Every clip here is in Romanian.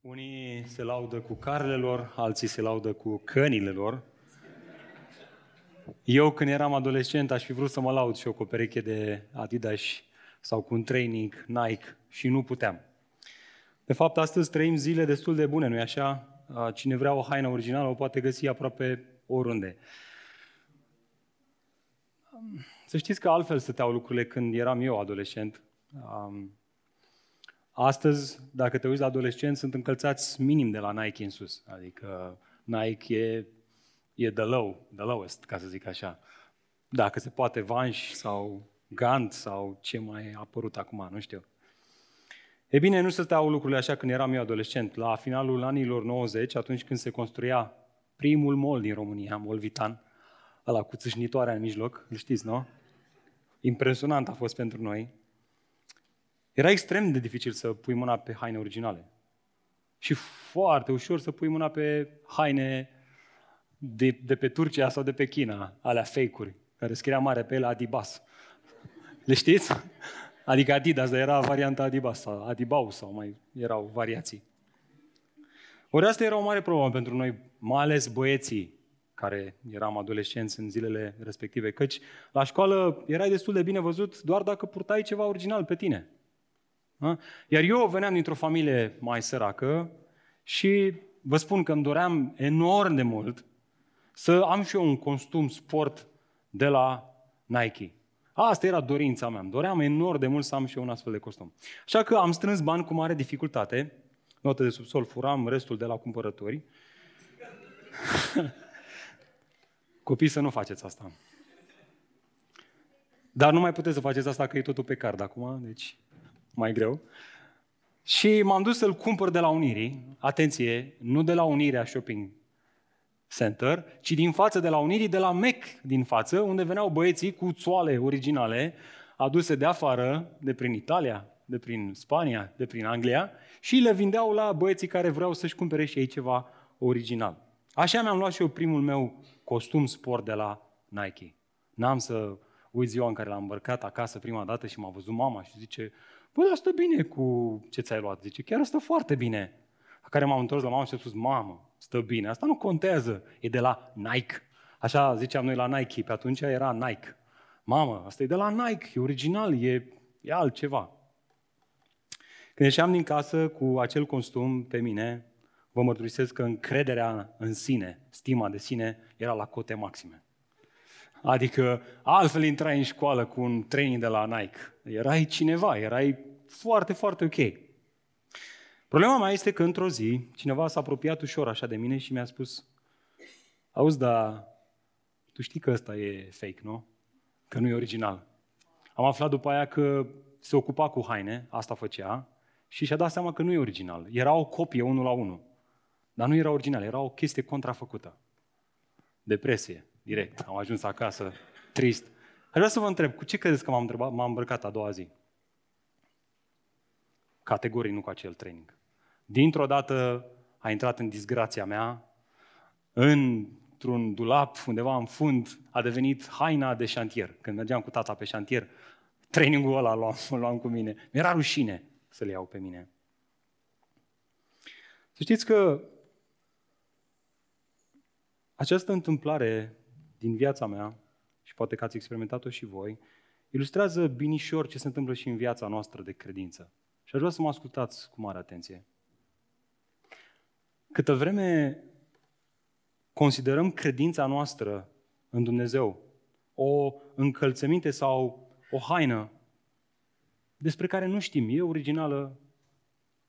Unii se laudă cu carele lor, alții se laudă cu cănile lor. Eu, când eram adolescent, aș fi vrut să mă laud și eu cu o pereche de Adidas sau cu un training Nike și nu puteam. De fapt, astăzi trăim zile destul de bune, nu-i așa? Cine vrea o haină originală o poate găsi aproape oriunde. Să știți că altfel stăteau lucrurile când eram eu adolescent. Astăzi, dacă te uiți la adolescenți, sunt încălțați minim de la Nike în sus. Adică Nike e, e the low, the lowest, ca să zic așa. Dacă se poate Vans sau Gant sau ce mai a apărut acum, nu știu. E bine, nu se stau lucrurile așa când eram eu adolescent. La finalul anilor 90, atunci când se construia primul mall din România, Mall Vitan, ăla cu țâșnitoarea în mijloc, îl știți, nu? Impresionant a fost pentru noi. Era extrem de dificil să pui mâna pe haine originale. Și foarte ușor să pui mâna pe haine de, de pe Turcia sau de pe China, alea fake-uri, care scria mare pe ele Adibas. Le știți? Adică Adidas, dar era varianta Adibas sau Adibau sau mai erau variații. Ori asta era o mare problemă pentru noi, mai ales băieții care eram adolescenți în zilele respective, căci la școală erai destul de bine văzut doar dacă purtai ceva original pe tine. Da? Iar eu veneam dintr-o familie mai săracă și vă spun că îmi doream enorm de mult să am și eu un costum sport de la Nike. Asta era dorința mea. Îmi doream enorm de mult să am și eu un astfel de costum. Așa că am strâns bani cu mare dificultate, note de subsol, furam restul de la cumpărători. Copii, să nu faceți asta. Dar nu mai puteți să faceți asta că e totul pe card acum, deci mai greu. Și m-am dus să-l cumpăr de la Unirii, atenție, nu de la Unirea Shopping Center, ci din față de la Unirii, de la MEC din față, unde veneau băieții cu țoale originale, aduse de afară, de prin Italia, de prin Spania, de prin Anglia, și le vindeau la băieții care vreau să-și cumpere și ei ceva original. Așa mi-am luat și eu primul meu costum sport de la Nike. N-am să uit ziua în care l-am îmbrăcat acasă prima dată și m-a văzut mama și zice, bă, dar stă bine cu ce ți-ai luat. Zice, chiar stă foarte bine. La care m-am întors la mama și a spus, mamă, stă bine. Asta nu contează, e de la Nike. Așa ziceam noi la Nike, pe atunci era Nike. Mamă, asta e de la Nike, e original, e, e altceva. Când ieșeam din casă cu acel costum pe mine, vă mărturisesc că încrederea în sine, stima de sine, era la cote maxime. Adică altfel intrai în școală cu un training de la Nike. Erai cineva, erai foarte, foarte ok. Problema mea este că într-o zi cineva s-a apropiat ușor așa de mine și mi-a spus Auzi, dar tu știi că ăsta e fake, nu? Că nu e original. Am aflat după aia că se ocupa cu haine, asta făcea, și și-a dat seama că nu e original. Era o copie unul la unul. Dar nu era original, era o chestie contrafăcută. Depresie, direct. Am ajuns acasă, trist. Aș vrea să vă întreb, cu ce credeți că m-am, întrebat, m-am îmbrăcat a doua zi? Categorii, nu cu acel training. Dintr-o dată a intrat în disgrația mea, într-un dulap, undeva în fund, a devenit haina de șantier. Când mergeam cu tata pe șantier, trainingul ăla luam, luam cu mine. Mi-era rușine să le iau pe mine. Să știți că această întâmplare din viața mea, și poate că ați experimentat-o și voi, ilustrează binișor ce se întâmplă și în viața noastră de credință. Și aș vrea să mă ascultați cu mare atenție. Câtă vreme considerăm credința noastră în Dumnezeu o încălțăminte sau o haină despre care nu știm, e originală,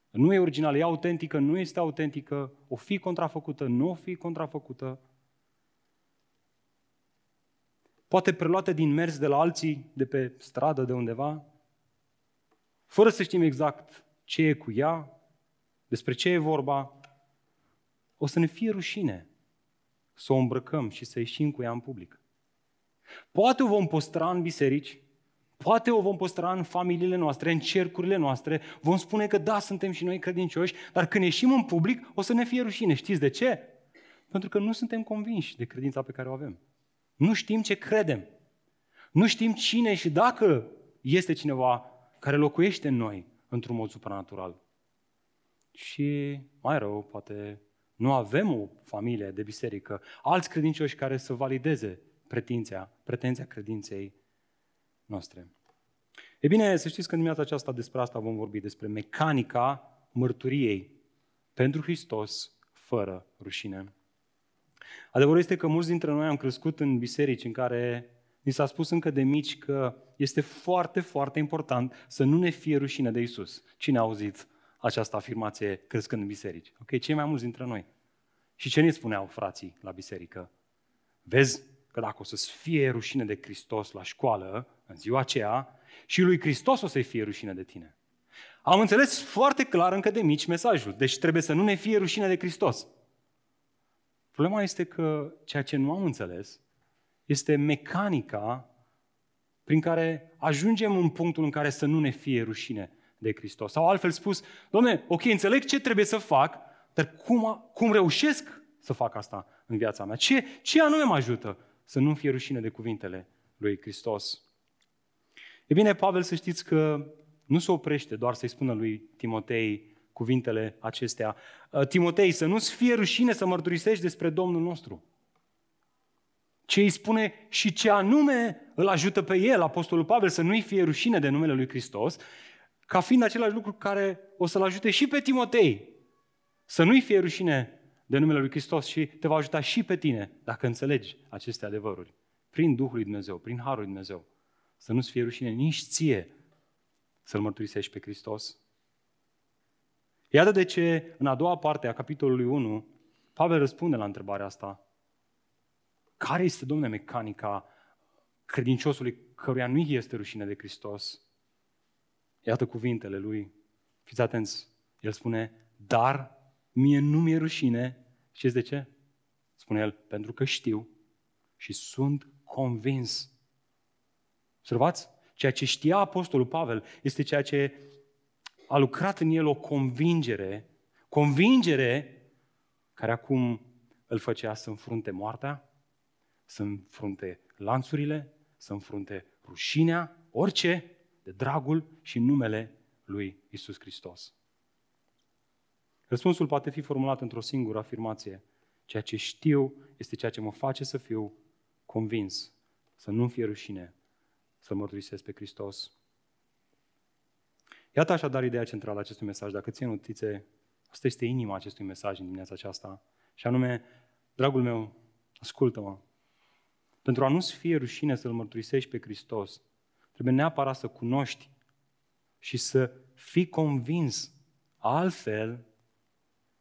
nu e originală, e autentică, nu este autentică, o fi contrafăcută, nu o fi contrafăcută, poate preluate din mers de la alții, de pe stradă, de undeva, fără să știm exact ce e cu ea, despre ce e vorba, o să ne fie rușine să o îmbrăcăm și să ieșim cu ea în public. Poate o vom postra în biserici, poate o vom postra în familiile noastre, în cercurile noastre, vom spune că da, suntem și noi credincioși, dar când ieșim în public o să ne fie rușine. Știți de ce? Pentru că nu suntem convinși de credința pe care o avem. Nu știm ce credem. Nu știm cine și dacă este cineva care locuiește în noi într-un mod supranatural. Și mai rău, poate nu avem o familie de biserică, alți credincioși care să valideze pretinția, pretenția credinței noastre. E bine, să știți că în dimineața aceasta despre asta vom vorbi, despre mecanica mărturiei pentru Hristos fără rușine. Adevărul este că mulți dintre noi am crescut în biserici în care ni s-a spus încă de mici că este foarte, foarte important să nu ne fie rușine de Isus. Cine a auzit această afirmație crescând în biserici? Ok, cei mai mulți dintre noi. Și ce ne spuneau frații la biserică? Vezi că dacă o să-ți fie rușine de Hristos la școală, în ziua aceea, și lui Hristos o să-i fie rușine de tine. Am înțeles foarte clar încă de mici mesajul. Deci trebuie să nu ne fie rușine de Hristos. Problema este că ceea ce nu am înțeles este mecanica prin care ajungem în punctul în care să nu ne fie rușine de Hristos. Sau altfel spus, domne, ok, înțeleg ce trebuie să fac, dar cum, cum reușesc să fac asta în viața mea? Ce, ce anume mă ajută să nu fie rușine de cuvintele lui Hristos? E bine, Pavel, să știți că nu se oprește doar să-i spună lui Timotei cuvintele acestea. Uh, Timotei, să nu-ți fie rușine să mărturisești despre Domnul nostru. Ce îi spune și ce anume îl ajută pe el, Apostolul Pavel, să nu-i fie rușine de numele lui Hristos, ca fiind același lucru care o să-l ajute și pe Timotei. Să nu-i fie rușine de numele lui Hristos și te va ajuta și pe tine, dacă înțelegi aceste adevăruri. Prin Duhul lui Dumnezeu, prin Harul lui Dumnezeu. Să nu-ți fie rușine nici ție să-L mărturisești pe Hristos. Iată de ce, în a doua parte a capitolului 1, Pavel răspunde la întrebarea asta. Care este, domnule, mecanica credinciosului căruia nu este rușine de Hristos? Iată cuvintele lui. Fiți atenți. El spune, dar mie nu mi-e rușine. Știți de ce? Spune el, pentru că știu și sunt convins. Observați? Ceea ce știa Apostolul Pavel este ceea ce a lucrat în el o convingere, convingere care acum îl făcea să înfrunte moartea, să înfrunte lanțurile, să înfrunte rușinea, orice, de dragul și numele lui Isus Hristos. Răspunsul poate fi formulat într-o singură afirmație. Ceea ce știu este ceea ce mă face să fiu convins, să nu fie rușine, să mărturisesc pe Hristos. Iată așadar ideea centrală a acestui mesaj. Dacă ții notițe, asta este inima acestui mesaj în dimineața aceasta. Și anume, dragul meu, ascultă-mă. Pentru a nu-ți fie rușine să-L mărturisești pe Hristos, trebuie neapărat să cunoști și să fii convins. Altfel,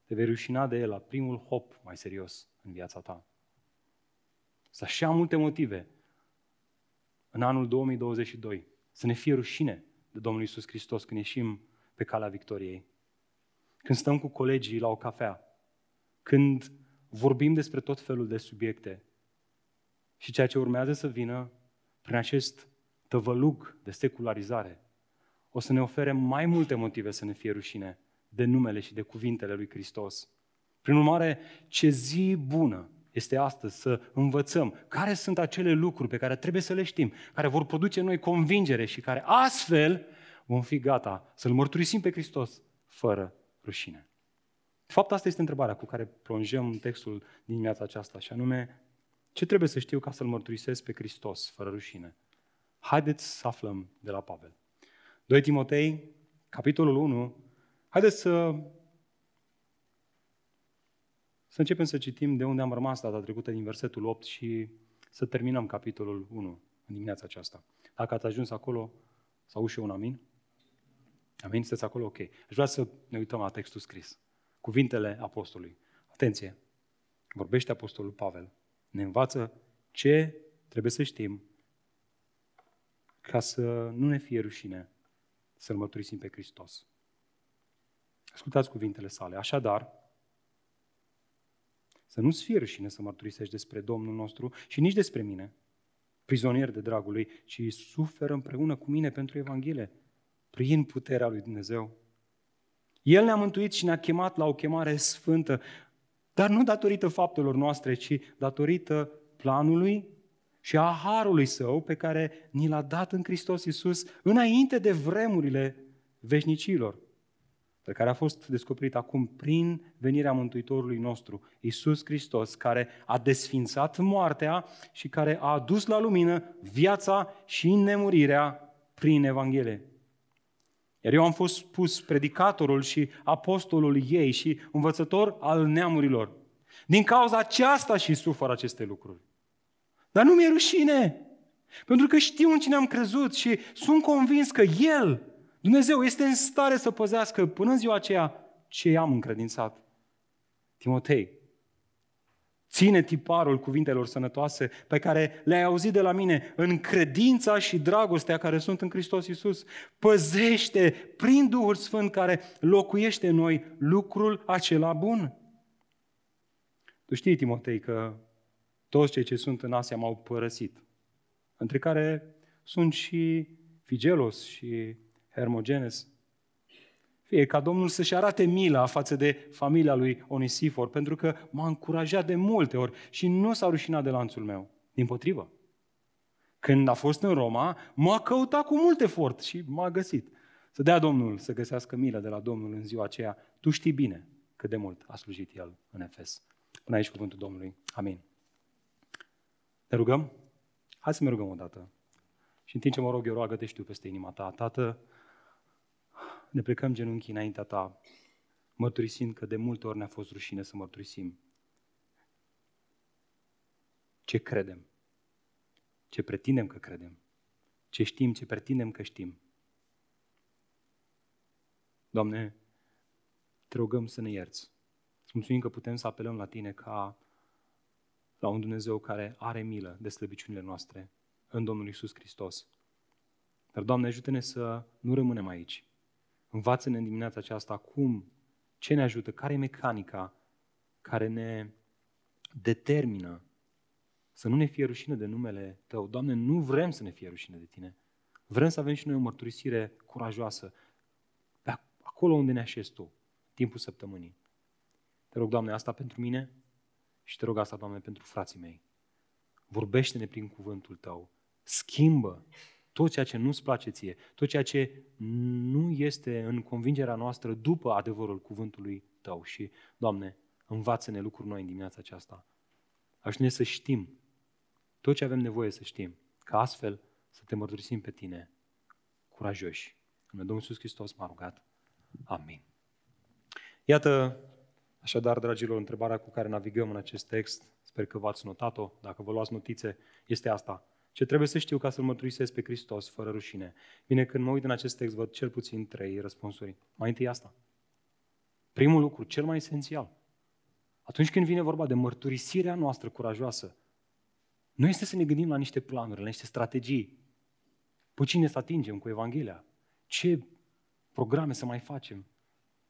te vei rușina de El la primul hop mai serios în viața ta. Să așa multe motive în anul 2022 să ne fie rușine de Domnul Isus Hristos când ieșim pe calea victoriei. Când stăm cu colegii la o cafea, când vorbim despre tot felul de subiecte și ceea ce urmează să vină prin acest tăvălug de secularizare, o să ne ofere mai multe motive să ne fie rușine de numele și de cuvintele lui Hristos. Prin urmare, ce zi bună este astăzi să învățăm care sunt acele lucruri pe care trebuie să le știm, care vor produce noi convingere și care astfel vom fi gata să-L mărturisim pe Hristos fără rușine. De fapt, asta este întrebarea cu care plonjăm textul din dimineața aceasta, și anume, ce trebuie să știu ca să-L mărturisesc pe Hristos fără rușine? Haideți să aflăm de la Pavel. 2 Timotei, capitolul 1, haideți să să începem să citim de unde am rămas data trecută din versetul 8 și să terminăm capitolul 1 în dimineața aceasta. Dacă ați ajuns acolo, să auzi și un amin? Amin? Sunteți acolo? Ok. Aș vrea să ne uităm la textul scris. Cuvintele apostolului. Atenție! Vorbește apostolul Pavel. Ne învață ce trebuie să știm ca să nu ne fie rușine să-L mărturisim pe Hristos. Ascultați cuvintele sale. Așadar, să nu-ți fie rușine să mărturisești despre Domnul nostru și nici despre mine, prizonier de dragul lui, ci suferă împreună cu mine pentru Evanghelie, prin puterea lui Dumnezeu. El ne-a mântuit și ne-a chemat la o chemare sfântă, dar nu datorită faptelor noastre, ci datorită planului și a harului său pe care ni l-a dat în Hristos Iisus înainte de vremurile veșnicilor. Pe care a fost descoperit acum prin venirea Mântuitorului nostru, Isus Hristos, care a desfințat moartea și care a adus la lumină viața și nemurirea prin Evanghelie. Iar eu am fost pus predicatorul și apostolul ei și învățător al neamurilor. Din cauza aceasta și sufăr aceste lucruri. Dar nu mi-e rușine, pentru că știu în cine am crezut și sunt convins că El, Dumnezeu, este în stare să păzească până în ziua aceea ce am încredințat. Timotei, ține tiparul cuvintelor sănătoase pe care le-ai auzit de la mine în credința și dragostea care sunt în Hristos Iisus. Păzește prin Duhul Sfânt care locuiește în noi lucrul acela bun. Tu știi, Timotei, că toți cei ce sunt în Asia m-au părăsit, între care sunt și Figelos și Hermogenes. Fie ca Domnul să-și arate mila față de familia lui Onisifor, pentru că m-a încurajat de multe ori și nu s-a rușinat de lanțul meu. Din potrivă. Când a fost în Roma, m-a căutat cu mult efort și m-a găsit. Să dea Domnul să găsească milă de la Domnul în ziua aceea. Tu știi bine cât de mult a slujit El în Efes. Până aici cuvântul Domnului. Amin. Ne rugăm? Hai să ne rugăm o dată. Și în timp ce mă rog, eu roagă te știu peste inima ta. Tată, ne plecăm genunchii înaintea ta, mărturisind că de multe ori ne-a fost rușine să mărturisim ce credem, ce pretindem că credem, ce știm, ce pretindem că știm. Doamne, te rugăm să ne ierți. Îți mulțumim că putem să apelăm la Tine ca la un Dumnezeu care are milă de slăbiciunile noastre în Domnul Isus Hristos. Dar, Doamne, ajută-ne să nu rămânem aici. Învață-ne în dimineața aceasta cum, ce ne ajută, care e mecanica care ne determină să nu ne fie rușine de numele Tău. Doamne, nu vrem să ne fie rușine de Tine. Vrem să avem și noi o mărturisire curajoasă pe acolo unde ne așezi Tu, timpul săptămânii. Te rog, Doamne, asta pentru mine și te rog asta, Doamne, pentru frații mei. Vorbește-ne prin cuvântul Tău. Schimbă tot ceea ce nu-ți place ție, tot ceea ce nu este în convingerea noastră după adevărul cuvântului Tău. Și, Doamne, învață-ne lucruri noi în dimineața aceasta. Ajută-ne să știm tot ce avem nevoie să știm, ca astfel să te mărturisim pe Tine curajoși. În Domnul Iisus Hristos m-a rugat. Amin. Iată, Așadar, dragilor, întrebarea cu care navigăm în acest text, sper că v-ați notat-o, dacă vă luați notițe, este asta. Ce trebuie să știu ca să-L mărturisesc pe Hristos fără rușine? Bine, când mă uit în acest text, văd cel puțin trei răspunsuri. Mai întâi asta. Primul lucru, cel mai esențial. Atunci când vine vorba de mărturisirea noastră curajoasă, nu este să ne gândim la niște planuri, la niște strategii. Pe cine să atingem cu Evanghelia? Ce programe să mai facem?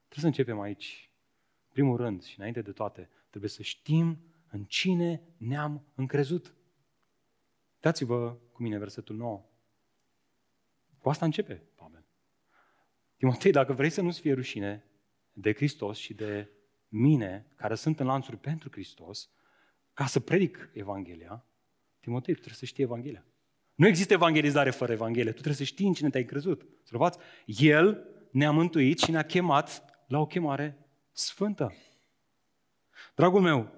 Trebuie să începem aici, primul rând și înainte de toate, trebuie să știm în cine ne-am încrezut. Dați-vă cu mine versetul 9. Cu asta începe Pavel. Timotei, dacă vrei să nu-ți fie rușine de Hristos și de mine, care sunt în lanțuri pentru Hristos, ca să predic Evanghelia, Timotei, tu trebuie să știi Evanghelia. Nu există evangelizare fără Evanghelie. Tu trebuie să știi în cine te-ai crezut. Să El ne-a mântuit și ne-a chemat la o chemare sfântă. Dragul meu,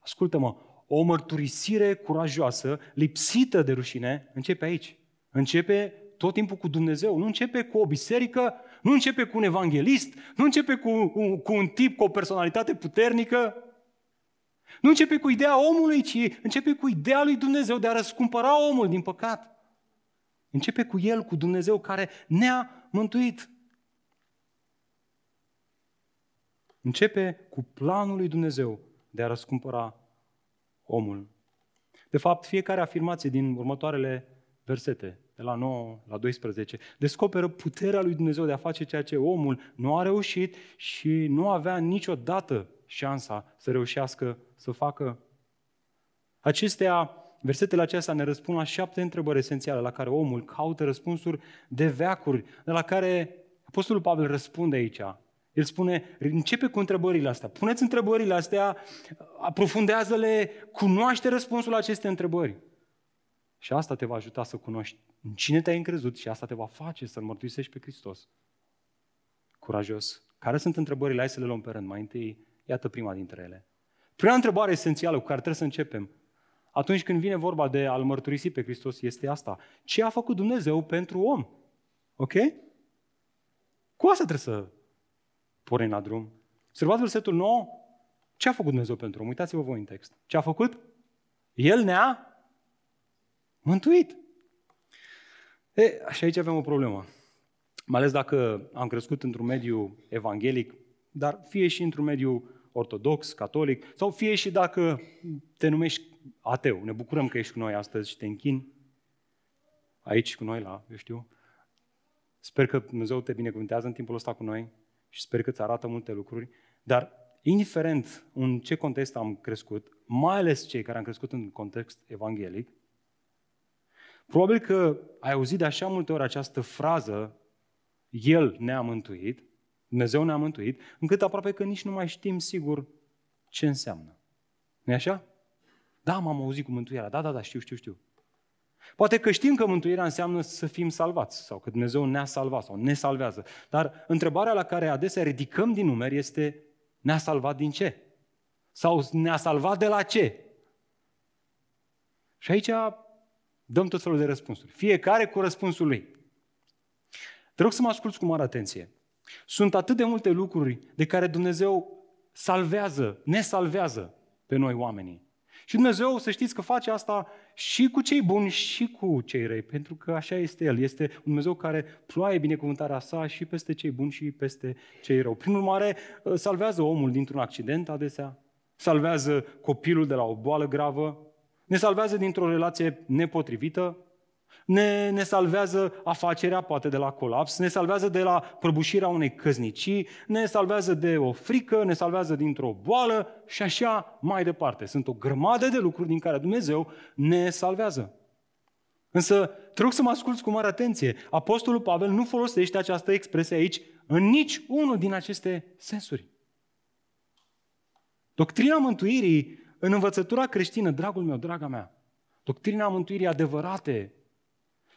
ascultă-mă, o mărturisire curajoasă, lipsită de rușine, începe aici. Începe tot timpul cu Dumnezeu. Nu începe cu o biserică, nu începe cu un evanghelist, nu începe cu, cu, cu un tip cu o personalitate puternică, nu începe cu ideea omului, ci începe cu ideea lui Dumnezeu de a răscumpăra omul din păcat. Începe cu El, cu Dumnezeu care ne-a mântuit. Începe cu planul lui Dumnezeu de a răscumpăra omul. De fapt, fiecare afirmație din următoarele versete, de la 9 la 12, descoperă puterea lui Dumnezeu de a face ceea ce omul nu a reușit și nu avea niciodată șansa să reușească să facă. Acestea, versetele acestea ne răspund la șapte întrebări esențiale la care omul caută răspunsuri de veacuri, de la care Apostolul Pavel răspunde aici. El spune, începe cu întrebările astea. Puneți întrebările astea, aprofundează-le, cunoaște răspunsul la aceste întrebări. Și asta te va ajuta să cunoști în cine te-ai încrezut și asta te va face să-L mărturisești pe Hristos. Curajos Care sunt întrebările? Hai să le luăm pe rând. Mai întâi, iată prima dintre ele. Prima întrebare esențială cu care trebuie să începem atunci când vine vorba de a-L mărturisi pe Hristos este asta. Ce a făcut Dumnezeu pentru om? Ok? Cu asta trebuie să pornim la drum. Observați versetul 9. Ce a făcut Dumnezeu pentru om? Uitați-vă voi în text. Ce a făcut? El ne-a mântuit. E, și aici avem o problemă. Mai ales dacă am crescut într-un mediu evanghelic, dar fie și într-un mediu ortodox, catolic, sau fie și dacă te numești ateu. Ne bucurăm că ești cu noi astăzi și te închini aici cu noi, la, eu știu. Sper că Dumnezeu te binecuvântează în timpul ăsta cu noi și sper că îți arată multe lucruri, dar indiferent în ce context am crescut, mai ales cei care am crescut în context evanghelic, probabil că ai auzit de așa multe ori această frază, El ne-a mântuit, Dumnezeu ne-a mântuit, încât aproape că nici nu mai știm sigur ce înseamnă. nu așa? Da, m-am auzit cu mântuirea. Da, da, da, știu, știu, știu. Poate că știm că mântuirea înseamnă să fim salvați sau că Dumnezeu ne-a salvat sau ne salvează. Dar întrebarea la care adesea ridicăm din numeri este ne-a salvat din ce? Sau ne-a salvat de la ce? Și aici dăm tot felul de răspunsuri. Fiecare cu răspunsul lui. Te rog să mă asculți cu mare atenție. Sunt atât de multe lucruri de care Dumnezeu salvează, ne salvează pe noi oamenii. Și Dumnezeu, să știți că face asta și cu cei buni și cu cei răi, pentru că așa este El. Este un Dumnezeu care ploaie binecuvântarea sa și peste cei buni și peste cei rău. Prin urmare, salvează omul dintr-un accident adesea, salvează copilul de la o boală gravă, ne salvează dintr-o relație nepotrivită, ne, ne salvează afacerea, poate de la colaps, ne salvează de la prăbușirea unei căznicii, ne salvează de o frică, ne salvează dintr-o boală și așa mai departe. Sunt o grămadă de lucruri din care Dumnezeu ne salvează. Însă, te rog să mă asculți cu mare atenție. Apostolul Pavel nu folosește această expresie aici în nici unul din aceste sensuri. Doctrina mântuirii în învățătura creștină, dragul meu, draga mea, doctrina mântuirii adevărate,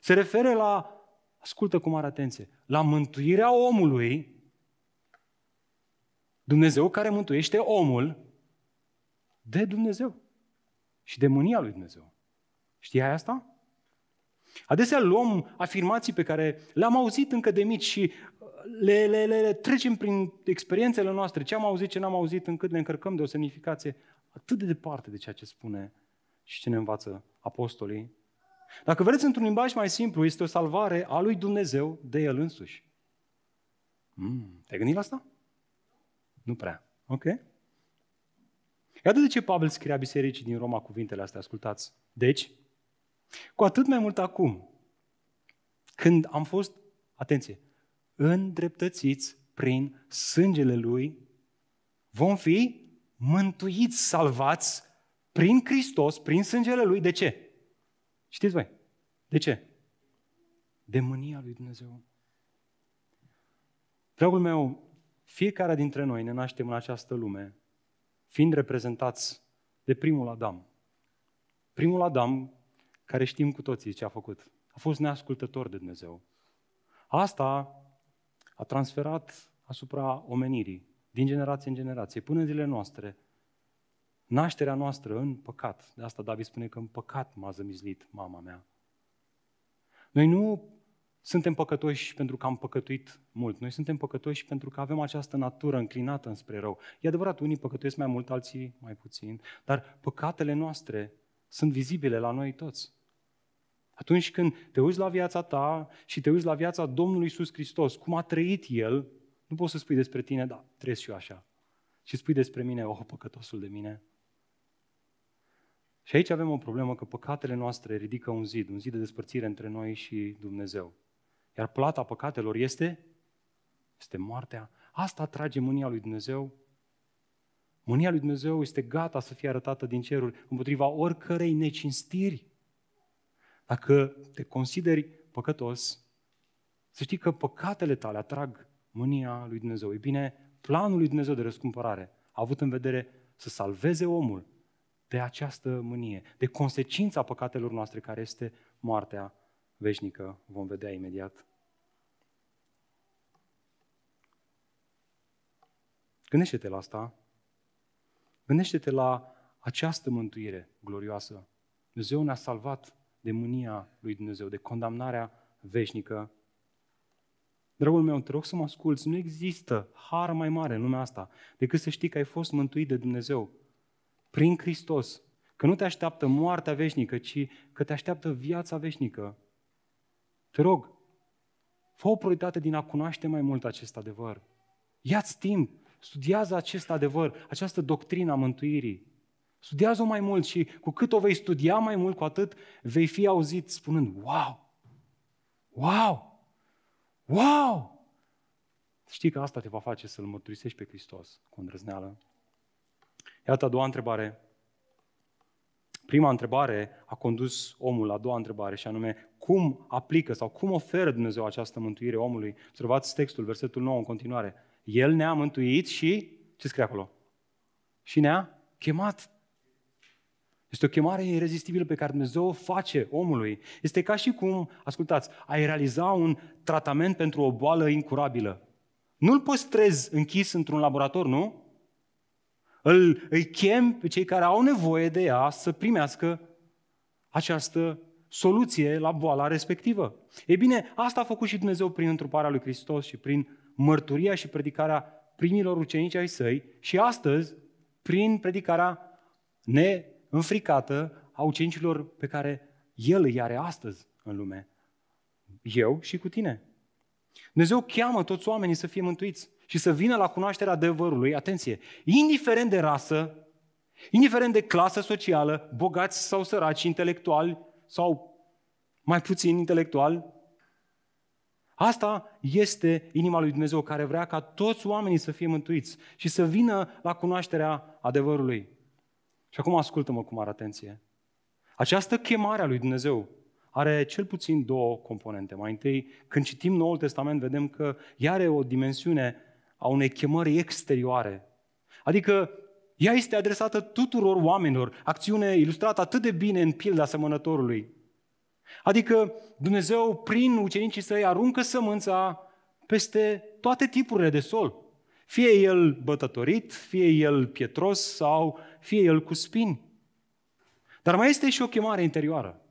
se referă la, ascultă cu mare atenție, la mântuirea omului, Dumnezeu care mântuiește omul de Dumnezeu și de mânia lui Dumnezeu. Știai asta? Adesea luăm afirmații pe care le-am auzit încă de mici și le, le, le, le trecem prin experiențele noastre, ce am auzit, ce n-am auzit, încât ne încărcăm de o semnificație atât de departe de ceea ce spune și ce ne învață apostolii dacă vreți într-un limbaj mai simplu, este o salvare a lui Dumnezeu de El însuși. Mm, te-ai gândit la asta? Nu prea. Ok? Iată de ce Pavel scria bisericii din Roma cuvintele astea, ascultați. Deci, cu atât mai mult acum, când am fost, atenție, îndreptățiți prin sângele Lui, vom fi mântuiți, salvați prin Hristos, prin sângele Lui. De ce? Știți voi? De ce? De mânia lui Dumnezeu. Dragul meu, fiecare dintre noi ne naștem în această lume fiind reprezentați de primul Adam. Primul Adam, care știm cu toții ce a făcut, a fost neascultător de Dumnezeu. Asta a transferat asupra omenirii, din generație în generație, până în zilele noastre, nașterea noastră în păcat. De asta David spune că în păcat m-a zămizlit mama mea. Noi nu suntem păcătoși pentru că am păcătuit mult. Noi suntem păcătoși pentru că avem această natură înclinată înspre rău. E adevărat, unii păcătuiesc mai mult, alții mai puțin, dar păcatele noastre sunt vizibile la noi toți. Atunci când te uiți la viața ta și te uiți la viața Domnului Iisus Hristos, cum a trăit El, nu poți să spui despre tine, da, trăiesc și eu așa. Și spui despre mine, oh, păcătosul de mine. Și aici avem o problemă că păcatele noastre ridică un zid, un zid de despărțire între noi și Dumnezeu. Iar plata păcatelor este? Este moartea. Asta atrage mânia lui Dumnezeu. Mânia lui Dumnezeu este gata să fie arătată din ceruri împotriva oricărei necinstiri. Dacă te consideri păcătos, să știi că păcatele tale atrag mânia lui Dumnezeu. E bine, planul lui Dumnezeu de răscumpărare a avut în vedere să salveze omul de această mânie, de consecința păcatelor noastre, care este moartea veșnică. Vom vedea imediat. Gândește-te la asta. Gândește-te la această mântuire glorioasă. Dumnezeu ne-a salvat de mânia lui Dumnezeu, de condamnarea veșnică. Dragul meu, te rog să mă asculți, nu există har mai mare în lumea asta decât să știi că ai fost mântuit de Dumnezeu prin Hristos. Că nu te așteaptă moartea veșnică, ci că te așteaptă viața veșnică. Te rog, fă o prioritate din a cunoaște mai mult acest adevăr. Ia-ți timp, studiază acest adevăr, această doctrină a mântuirii. Studiază-o mai mult și cu cât o vei studia mai mult, cu atât vei fi auzit spunând, wow, wow, wow! Știi că asta te va face să-L mărturisești pe Hristos cu îndrăzneală. Iată a doua întrebare. Prima întrebare a condus omul la a doua întrebare și anume cum aplică sau cum oferă Dumnezeu această mântuire omului. Observați textul, versetul 9 în continuare. El ne-a mântuit și, ce scrie acolo? Și ne-a chemat. Este o chemare irezistibilă pe care Dumnezeu o face omului. Este ca și cum, ascultați, ai realiza un tratament pentru o boală incurabilă. Nu-l păstrezi închis într-un laborator, nu? Îl, îi chem pe cei care au nevoie de ea să primească această soluție la boala respectivă. Ei bine, asta a făcut și Dumnezeu prin întruparea lui Hristos și prin mărturia și predicarea primilor ucenici ai săi și astăzi prin predicarea neînfricată a ucenicilor pe care El îi are astăzi în lume. Eu și cu tine. Dumnezeu cheamă toți oamenii să fie mântuiți și să vină la cunoașterea adevărului, atenție, indiferent de rasă, indiferent de clasă socială, bogați sau săraci, intelectuali sau mai puțin intelectuali, Asta este inima lui Dumnezeu care vrea ca toți oamenii să fie mântuiți și să vină la cunoașterea adevărului. Și acum ascultă-mă cu mare atenție. Această chemare a lui Dumnezeu are cel puțin două componente. Mai întâi, când citim Noul Testament, vedem că ea are o dimensiune a unei chemări exterioare. Adică ea este adresată tuturor oamenilor, acțiune ilustrată atât de bine în pilda semănătorului. Adică Dumnezeu, prin ucenicii săi, aruncă sămânța peste toate tipurile de sol. Fie el bătătorit, fie el pietros sau fie el cu spini. Dar mai este și o chemare interioară,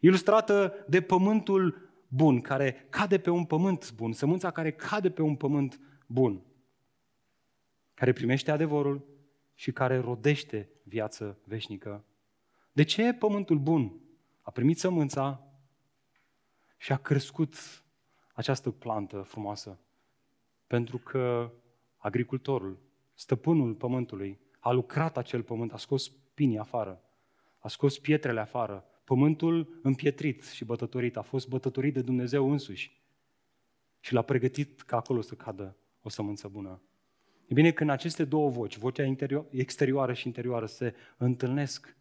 ilustrată de pământul bun, care cade pe un pământ bun, sămânța care cade pe un pământ bun, care primește adevărul și care rodește viață veșnică. De ce pământul bun a primit sămânța și a crescut această plantă frumoasă? Pentru că agricultorul, stăpânul pământului, a lucrat acel pământ, a scos pinii afară, a scos pietrele afară, pământul împietrit și bătătorit, a fost bătătorit de Dumnezeu însuși și l-a pregătit ca acolo să cadă o sămânță bună. E bine, când aceste două voci, vocea exterioară și interioară, se întâlnesc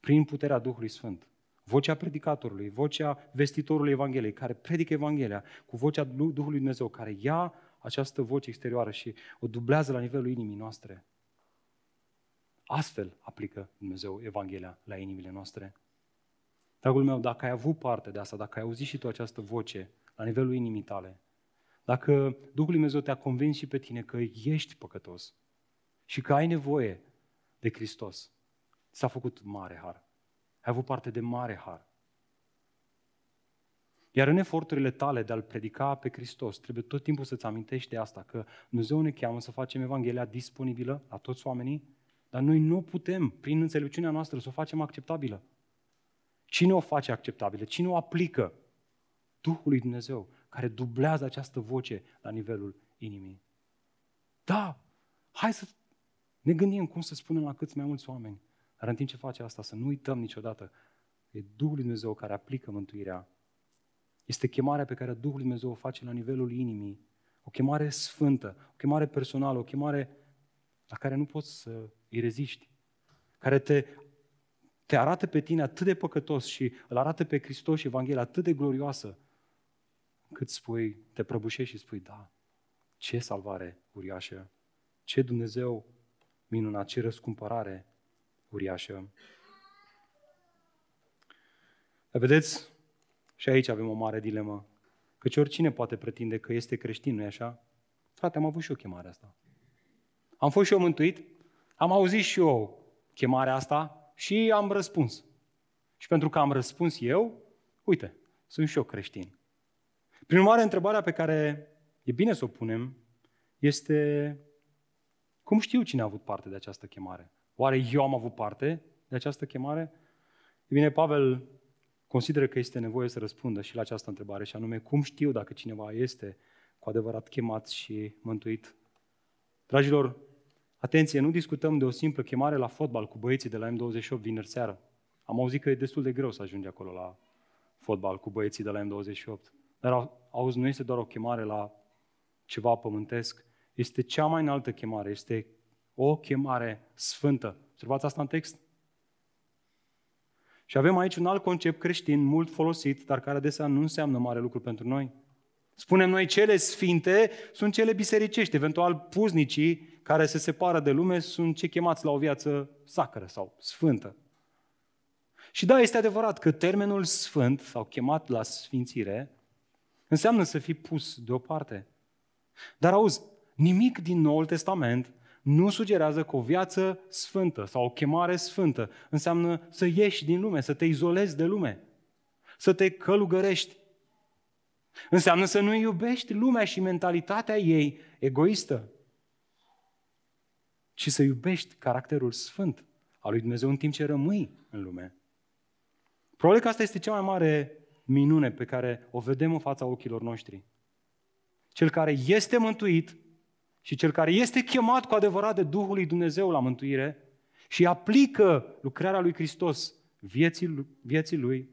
prin puterea Duhului Sfânt, vocea predicatorului, vocea vestitorului Evangheliei, care predică Evanghelia, cu vocea Duhului Dumnezeu, care ia această voce exterioară și o dublează la nivelul inimii noastre. Astfel aplică Dumnezeu Evanghelia la inimile noastre. Dragul meu, dacă ai avut parte de asta, dacă ai auzit și tu această voce la nivelul inimii tale, dacă Duhul Dumnezeu te-a convins și pe tine că ești păcătos și că ai nevoie de Hristos, s-a făcut mare har. Ai avut parte de mare har. Iar în eforturile tale de a-L predica pe Hristos, trebuie tot timpul să-ți amintești de asta, că Dumnezeu ne cheamă să facem Evanghelia disponibilă la toți oamenii, dar noi nu putem, prin înțelepciunea noastră, să o facem acceptabilă. Cine o face acceptabilă? Cine o aplică? Duhul lui Dumnezeu, care dublează această voce la nivelul inimii. Da, hai să ne gândim cum să spunem la câți mai mulți oameni. Dar în timp ce face asta, să nu uităm niciodată, e Duhul lui Dumnezeu care aplică mântuirea. Este chemarea pe care Duhul lui Dumnezeu o face la nivelul inimii. O chemare sfântă, o chemare personală, o chemare la care nu poți să îi reziști. Care te, te arată pe tine atât de păcătos și îl arată pe Hristos și Evanghelia atât de glorioasă, cât spui, te prăbușești și spui, da, ce salvare uriașă, ce Dumnezeu minunat, ce răscumpărare uriașă. Dar vedeți, și aici avem o mare dilemă. Căci oricine poate pretinde că este creștin, nu-i așa? Frate, am avut și o chemare asta. Am fost și eu mântuit, am auzit și eu chemarea asta și am răspuns. Și pentru că am răspuns eu, uite, sunt și eu creștin. Prin urmare, întrebarea pe care e bine să o punem este cum știu cine a avut parte de această chemare? Oare eu am avut parte de această chemare? E bine, Pavel consideră că este nevoie să răspundă și la această întrebare, și anume, cum știu dacă cineva este cu adevărat chemat și mântuit? Dragilor, atenție, nu discutăm de o simplă chemare la fotbal cu băieții de la M28 vineri seară. Am auzit că e destul de greu să ajungi acolo la fotbal cu băieții de la M28. Dar auzi, nu este doar o chemare la ceva pământesc, este cea mai înaltă chemare, este o chemare sfântă. Observați asta în text? Și avem aici un alt concept creștin mult folosit, dar care adesea nu înseamnă mare lucru pentru noi. Spunem noi, cele sfinte sunt cele bisericești, eventual puznicii care se separă de lume sunt cei chemați la o viață sacră sau sfântă. Și da, este adevărat că termenul sfânt sau chemat la sfințire înseamnă să fii pus deoparte. Dar auzi, nimic din Noul Testament nu sugerează că o viață sfântă sau o chemare sfântă înseamnă să ieși din lume, să te izolezi de lume, să te călugărești. Înseamnă să nu iubești lumea și mentalitatea ei egoistă, ci să iubești caracterul sfânt al lui Dumnezeu în timp ce rămâi în lume. Probabil că asta este cea mai mare minune pe care o vedem în fața ochilor noștri. Cel care este mântuit și cel care este chemat cu adevărat de Duhul lui Dumnezeu la mântuire și aplică lucrarea lui Hristos vieții, vieții lui,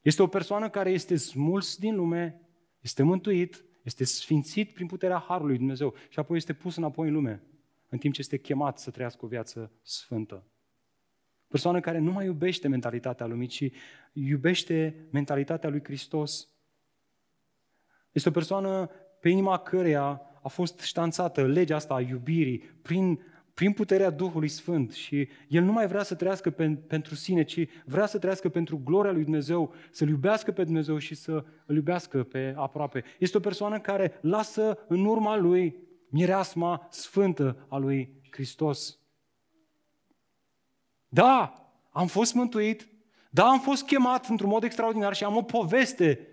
este o persoană care este smuls din lume, este mântuit, este sfințit prin puterea Harului Dumnezeu și apoi este pus înapoi în lume, în timp ce este chemat să trăiască o viață sfântă. Persoană care nu mai iubește mentalitatea lumii, ci iubește mentalitatea lui Hristos. Este o persoană pe inima căreia a fost ștanțată legea asta a iubirii prin, prin puterea Duhului Sfânt și el nu mai vrea să trăiască pe, pentru sine, ci vrea să trăiască pentru gloria lui Dumnezeu, să-L iubească pe Dumnezeu și să îl iubească pe aproape. Este o persoană care lasă în urma lui mireasma sfântă a lui Hristos. Da, am fost mântuit, da, am fost chemat într-un mod extraordinar și am o poveste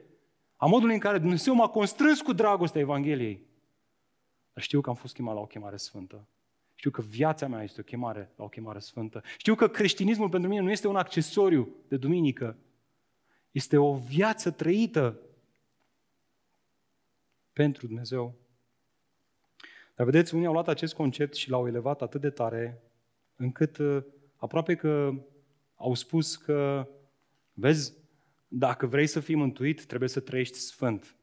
a modului în care Dumnezeu m-a constrâns cu dragostea Evangheliei. Dar știu că am fost chemat la o chemare sfântă. Știu că viața mea este o chemare la o chemare sfântă. Știu că creștinismul pentru mine nu este un accesoriu de duminică. Este o viață trăită pentru Dumnezeu. Dar vedeți, unii au luat acest concept și l-au elevat atât de tare, încât uh, aproape că au spus că, vezi, dacă vrei să fii mântuit, trebuie să trăiești sfânt.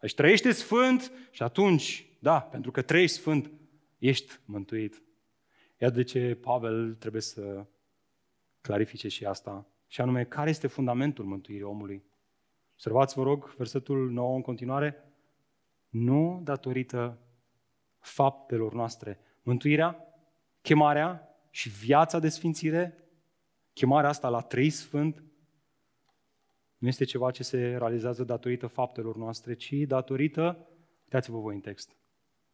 Deci trăiește sfânt și atunci, da, pentru că trăiești sfânt, ești mântuit. Iată de ce Pavel trebuie să clarifice și asta. Și anume, care este fundamentul mântuirii omului? Observați, vă rog, versetul 9 în continuare. Nu datorită faptelor noastre. Mântuirea, chemarea și viața de sfințire, chemarea asta la trei sfânt, nu este ceva ce se realizează datorită faptelor noastre, ci datorită, uitați-vă voi în text.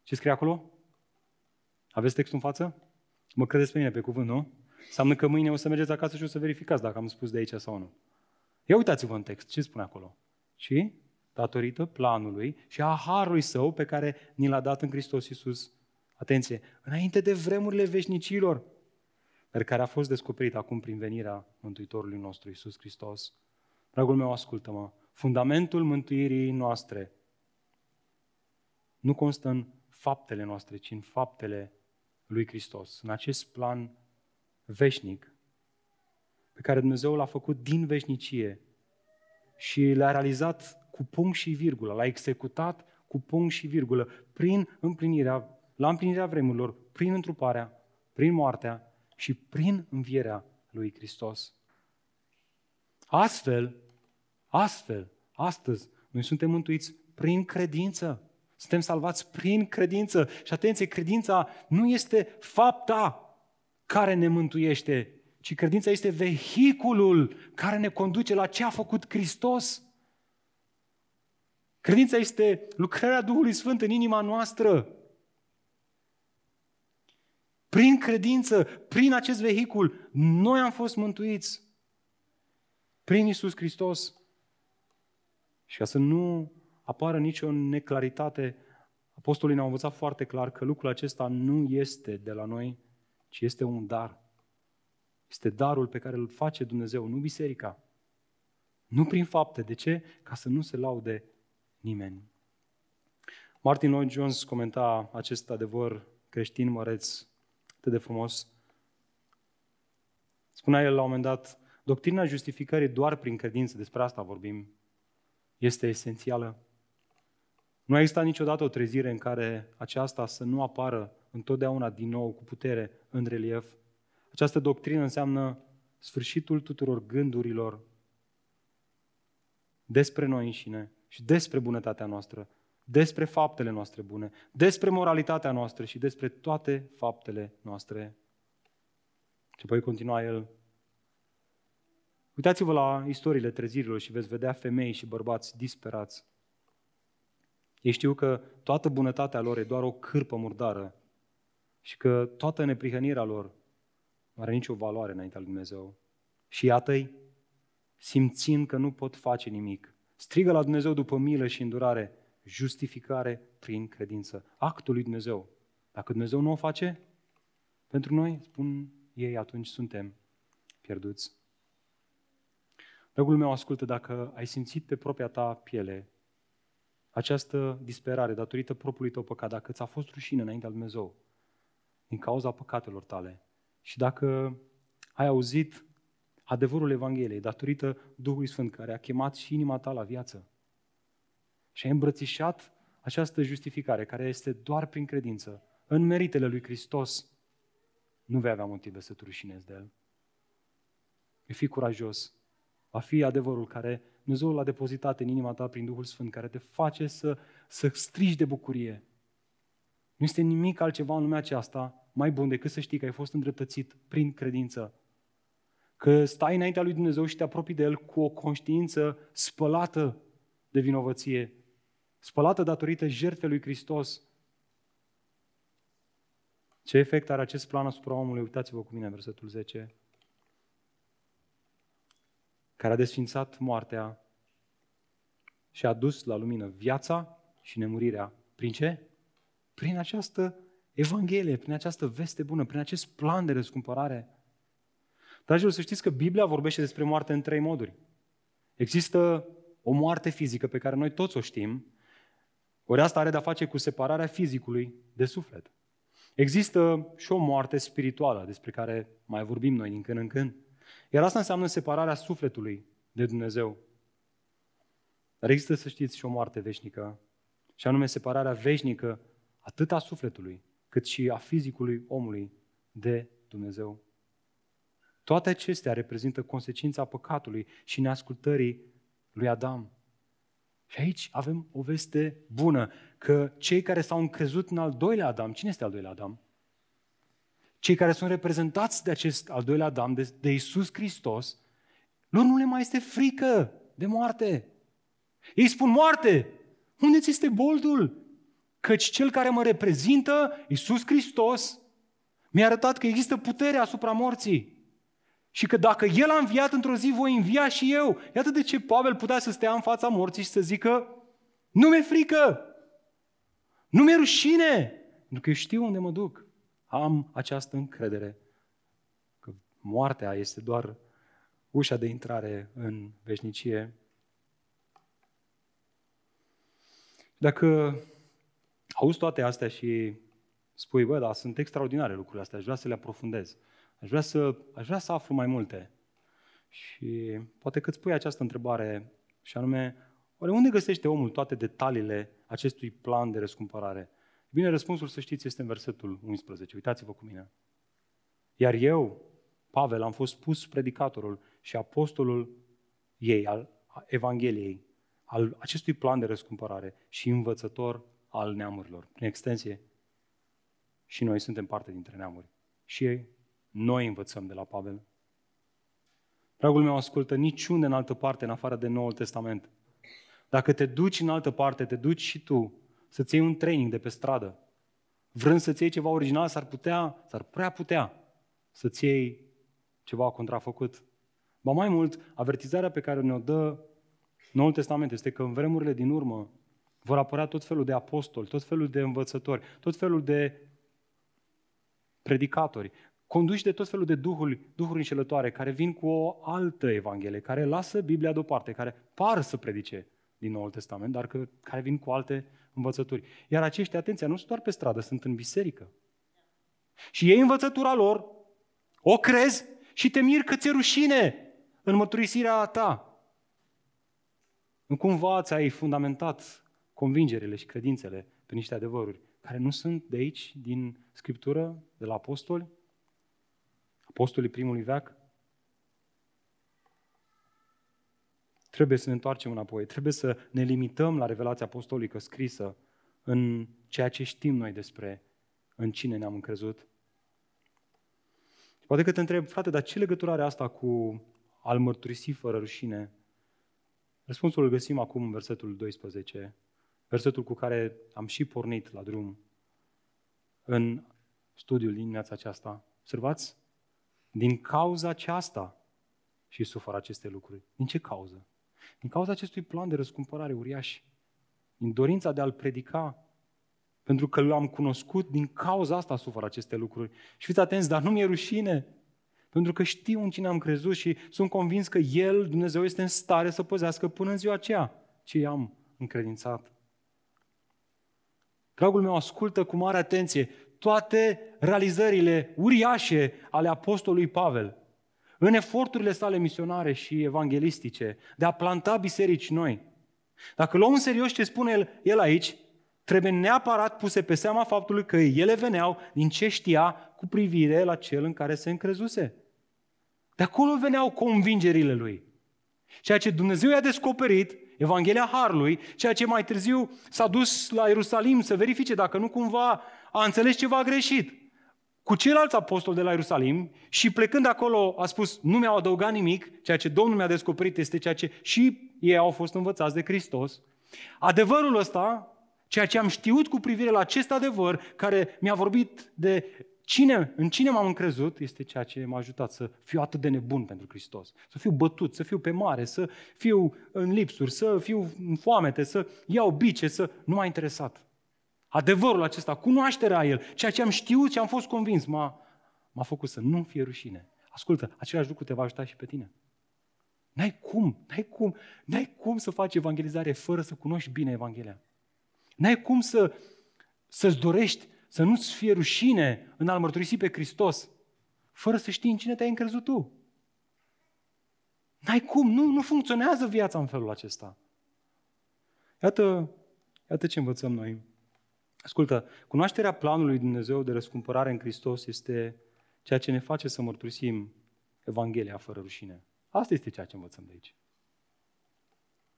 Ce scrie acolo? Aveți textul în față? Mă credeți pe mine pe cuvânt, nu? Înseamnă că mâine o să mergeți acasă și o să verificați dacă am spus de aici sau nu. Ia uitați-vă în text, ce spune acolo? Și datorită planului și a harului său pe care ni l-a dat în Hristos Iisus. Atenție, înainte de vremurile veșnicilor, dar care a fost descoperit acum prin venirea Mântuitorului nostru Iisus Hristos, Dragul meu, ascultă-mă. Fundamentul mântuirii noastre nu constă în faptele noastre, ci în faptele lui Hristos. În acest plan veșnic pe care Dumnezeu l-a făcut din veșnicie și l-a realizat cu punct și virgulă, l-a executat cu punct și virgulă, prin împlinirea, la împlinirea vremurilor, prin întruparea, prin moartea și prin învierea lui Hristos. Astfel, Astfel, astăzi, noi suntem mântuiți prin credință. Suntem salvați prin credință. Și atenție, credința nu este fapta care ne mântuiește, ci credința este vehiculul care ne conduce la ce a făcut Hristos. Credința este lucrarea Duhului Sfânt în inima noastră. Prin credință, prin acest vehicul, noi am fost mântuiți. Prin Isus Hristos. Și ca să nu apară nicio neclaritate, apostolii ne-au învățat foarte clar că lucrul acesta nu este de la noi, ci este un dar. Este darul pe care îl face Dumnezeu, nu biserica. Nu prin fapte. De ce? Ca să nu se laude nimeni. Martin Lloyd Jones comenta acest adevăr creștin măreț atât de frumos. Spunea el la un moment dat, doctrina justificării doar prin credință, despre asta vorbim, este esențială. Nu a existat niciodată o trezire în care aceasta să nu apară întotdeauna din nou cu putere în relief. Această doctrină înseamnă sfârșitul tuturor gândurilor despre noi înșine și despre bunătatea noastră, despre faptele noastre bune, despre moralitatea noastră și despre toate faptele noastre. Și apoi continua el. Uitați-vă la istoriile trezirilor și veți vedea femei și bărbați disperați. Ei știu că toată bunătatea lor e doar o cârpă murdară și că toată neprihănirea lor nu are nicio valoare înaintea lui Dumnezeu. Și iată-i, simțind că nu pot face nimic, strigă la Dumnezeu după milă și îndurare, justificare prin credință. Actul lui Dumnezeu. Dacă Dumnezeu nu o face pentru noi, spun ei, atunci suntem pierduți. Dragul meu, ascultă, dacă ai simțit pe propria ta piele această disperare datorită propriului tău păcat, dacă ți-a fost rușine înaintea lui Dumnezeu, din cauza păcatelor tale, și dacă ai auzit adevărul Evangheliei datorită Duhului Sfânt care a chemat și inima ta la viață, și ai îmbrățișat această justificare, care este doar prin credință, în meritele lui Hristos, nu vei avea motive să te rușinezi de El. Vei fi curajos. Va fi adevărul care Dumnezeu l-a depozitat în inima ta prin Duhul Sfânt, care te face să, să strigi de bucurie. Nu este nimic altceva în lumea aceasta mai bun decât să știi că ai fost îndreptățit prin credință. Că stai înaintea lui Dumnezeu și te apropii de El cu o conștiință spălată de vinovăție, spălată datorită jertfei lui Hristos. Ce efect are acest plan asupra omului? Uitați-vă cu mine versetul 10. Care a desfințat moartea și a dus la lumină viața și nemurirea. Prin ce? Prin această Evanghelie, prin această veste bună, prin acest plan de răscumpărare. Dragilor, să știți că Biblia vorbește despre moarte în trei moduri. Există o moarte fizică pe care noi toți o știm, ori asta are de-a face cu separarea fizicului de suflet. Există și o moarte spirituală, despre care mai vorbim noi din când în când. Iar asta înseamnă separarea sufletului de Dumnezeu. Dar există, să știți, și o moarte veșnică, și anume separarea veșnică atât a sufletului, cât și a fizicului omului de Dumnezeu. Toate acestea reprezintă consecința păcatului și neascultării lui Adam. Și aici avem o veste bună, că cei care s-au încrezut în al doilea Adam, cine este al doilea Adam? Cei care sunt reprezentați de acest al doilea Adam, de, de Isus Hristos, lor nu le mai este frică de moarte. Ei spun, moarte, unde ți este boldul? Căci cel care mă reprezintă, Isus Hristos, mi-a arătat că există putere asupra morții. Și că dacă El a înviat într-o zi, voi învia și eu. Iată de ce Pavel putea să stea în fața morții și să zică, nu mi-e frică, nu mi-e rușine, pentru că eu știu unde mă duc. Am această încredere că moartea este doar ușa de intrare în veșnicie. Dacă auzi toate astea și spui, bă, dar sunt extraordinare lucrurile astea, aș vrea să le aprofundez. Aș vrea să, aș vrea să aflu mai multe. Și poate că îți pui această întrebare, și anume, oare unde găsește omul toate detaliile acestui plan de răscumpărare? Bine, răspunsul, să știți, este în versetul 11. Uitați-vă cu mine. Iar eu, Pavel, am fost pus predicatorul și apostolul ei, al Evangheliei, al acestui plan de răscumpărare și învățător al neamurilor. Prin extensie, și noi suntem parte dintre neamuri. Și ei noi învățăm de la Pavel. Dragul meu, ascultă, niciunde în altă parte, în afară de Noul Testament. Dacă te duci în altă parte, te duci și tu să-ți iei un training de pe stradă. vrând să-ți iei ceva original, s-ar putea, s-ar prea putea să-ți iei ceva contrafăcut. Ba mai mult, avertizarea pe care ne-o dă Noul Testament este că în vremurile din urmă vor apărea tot felul de apostoli, tot felul de învățători, tot felul de predicatori, conduși de tot felul de duhuri, duhuri înșelătoare, care vin cu o altă evanghelie, care lasă Biblia deoparte, care par să predice din Noul Testament, dar că, care vin cu alte învățături. Iar aceștia, atenția, nu sunt doar pe stradă, sunt în biserică. Și ei învățătura lor, o crezi și te miri că ți-e rușine în mărturisirea ta. Nu cumva ți-ai fundamentat convingerile și credințele pe niște adevăruri care nu sunt de aici, din Scriptură, de la apostoli, apostolii primului veac. Trebuie să ne întoarcem înapoi, trebuie să ne limităm la revelația apostolică scrisă în ceea ce știm noi despre în cine ne-am încrezut. Poate că te întreb, frate, dar ce legătură are asta cu al mărturisi fără rușine? Răspunsul îl găsim acum în versetul 12, versetul cu care am și pornit la drum în studiul din dimineața aceasta. Observați? Din cauza aceasta și suferă aceste lucruri. Din ce cauză? Din cauza acestui plan de răscumpărare uriaș. Din dorința de a-L predica. Pentru că l-am cunoscut, din cauza asta suferă aceste lucruri. Și fiți atenți, dar nu mi-e rușine. Pentru că știu în cine am crezut și sunt convins că El, Dumnezeu, este în stare să păzească până în ziua aceea ce i-am încredințat. Dragul meu, ascultă cu mare atenție toate realizările uriașe ale apostolului Pavel în eforturile sale misionare și evanghelistice de a planta biserici noi. Dacă luăm în serios ce spune el, el aici, trebuie neapărat puse pe seama faptului că ele veneau din ce știa cu privire la cel în care se încrezuse. De acolo veneau convingerile lui. Ceea ce Dumnezeu i-a descoperit, Evanghelia Harului, ceea ce mai târziu s-a dus la Ierusalim să verifice dacă nu cumva a înțeles ceva greșit. Cu ceilalți apostoli de la Ierusalim și plecând acolo a spus, nu mi-au adăugat nimic, ceea ce Domnul mi-a descoperit este ceea ce și ei au fost învățați de Hristos. Adevărul ăsta, ceea ce am știut cu privire la acest adevăr, care mi-a vorbit de cine, în cine m-am încrezut, este ceea ce m-a ajutat să fiu atât de nebun pentru Hristos. Să fiu bătut, să fiu pe mare, să fiu în lipsuri, să fiu în foamete, să iau bice, să nu m-a interesat. Adevărul acesta, cunoașterea el, ceea ce am știut și am fost convins, m-a, m-a făcut să nu fie rușine. Ascultă, același lucru te va ajuta și pe tine. N-ai cum, n-ai cum, n-ai cum să faci evangelizare fără să cunoști bine Evanghelia. N-ai cum să, să-ți dorești să nu-ți fie rușine în a-L mărturisi pe Hristos, fără să știi în cine te-ai încrezut tu. N-ai cum, nu, nu funcționează viața în felul acesta. Iată, iată ce învățăm noi. Ascultă, cunoașterea planului Dumnezeu de răscumpărare în Hristos este ceea ce ne face să mărturisim Evanghelia fără rușine. Asta este ceea ce învățăm de aici.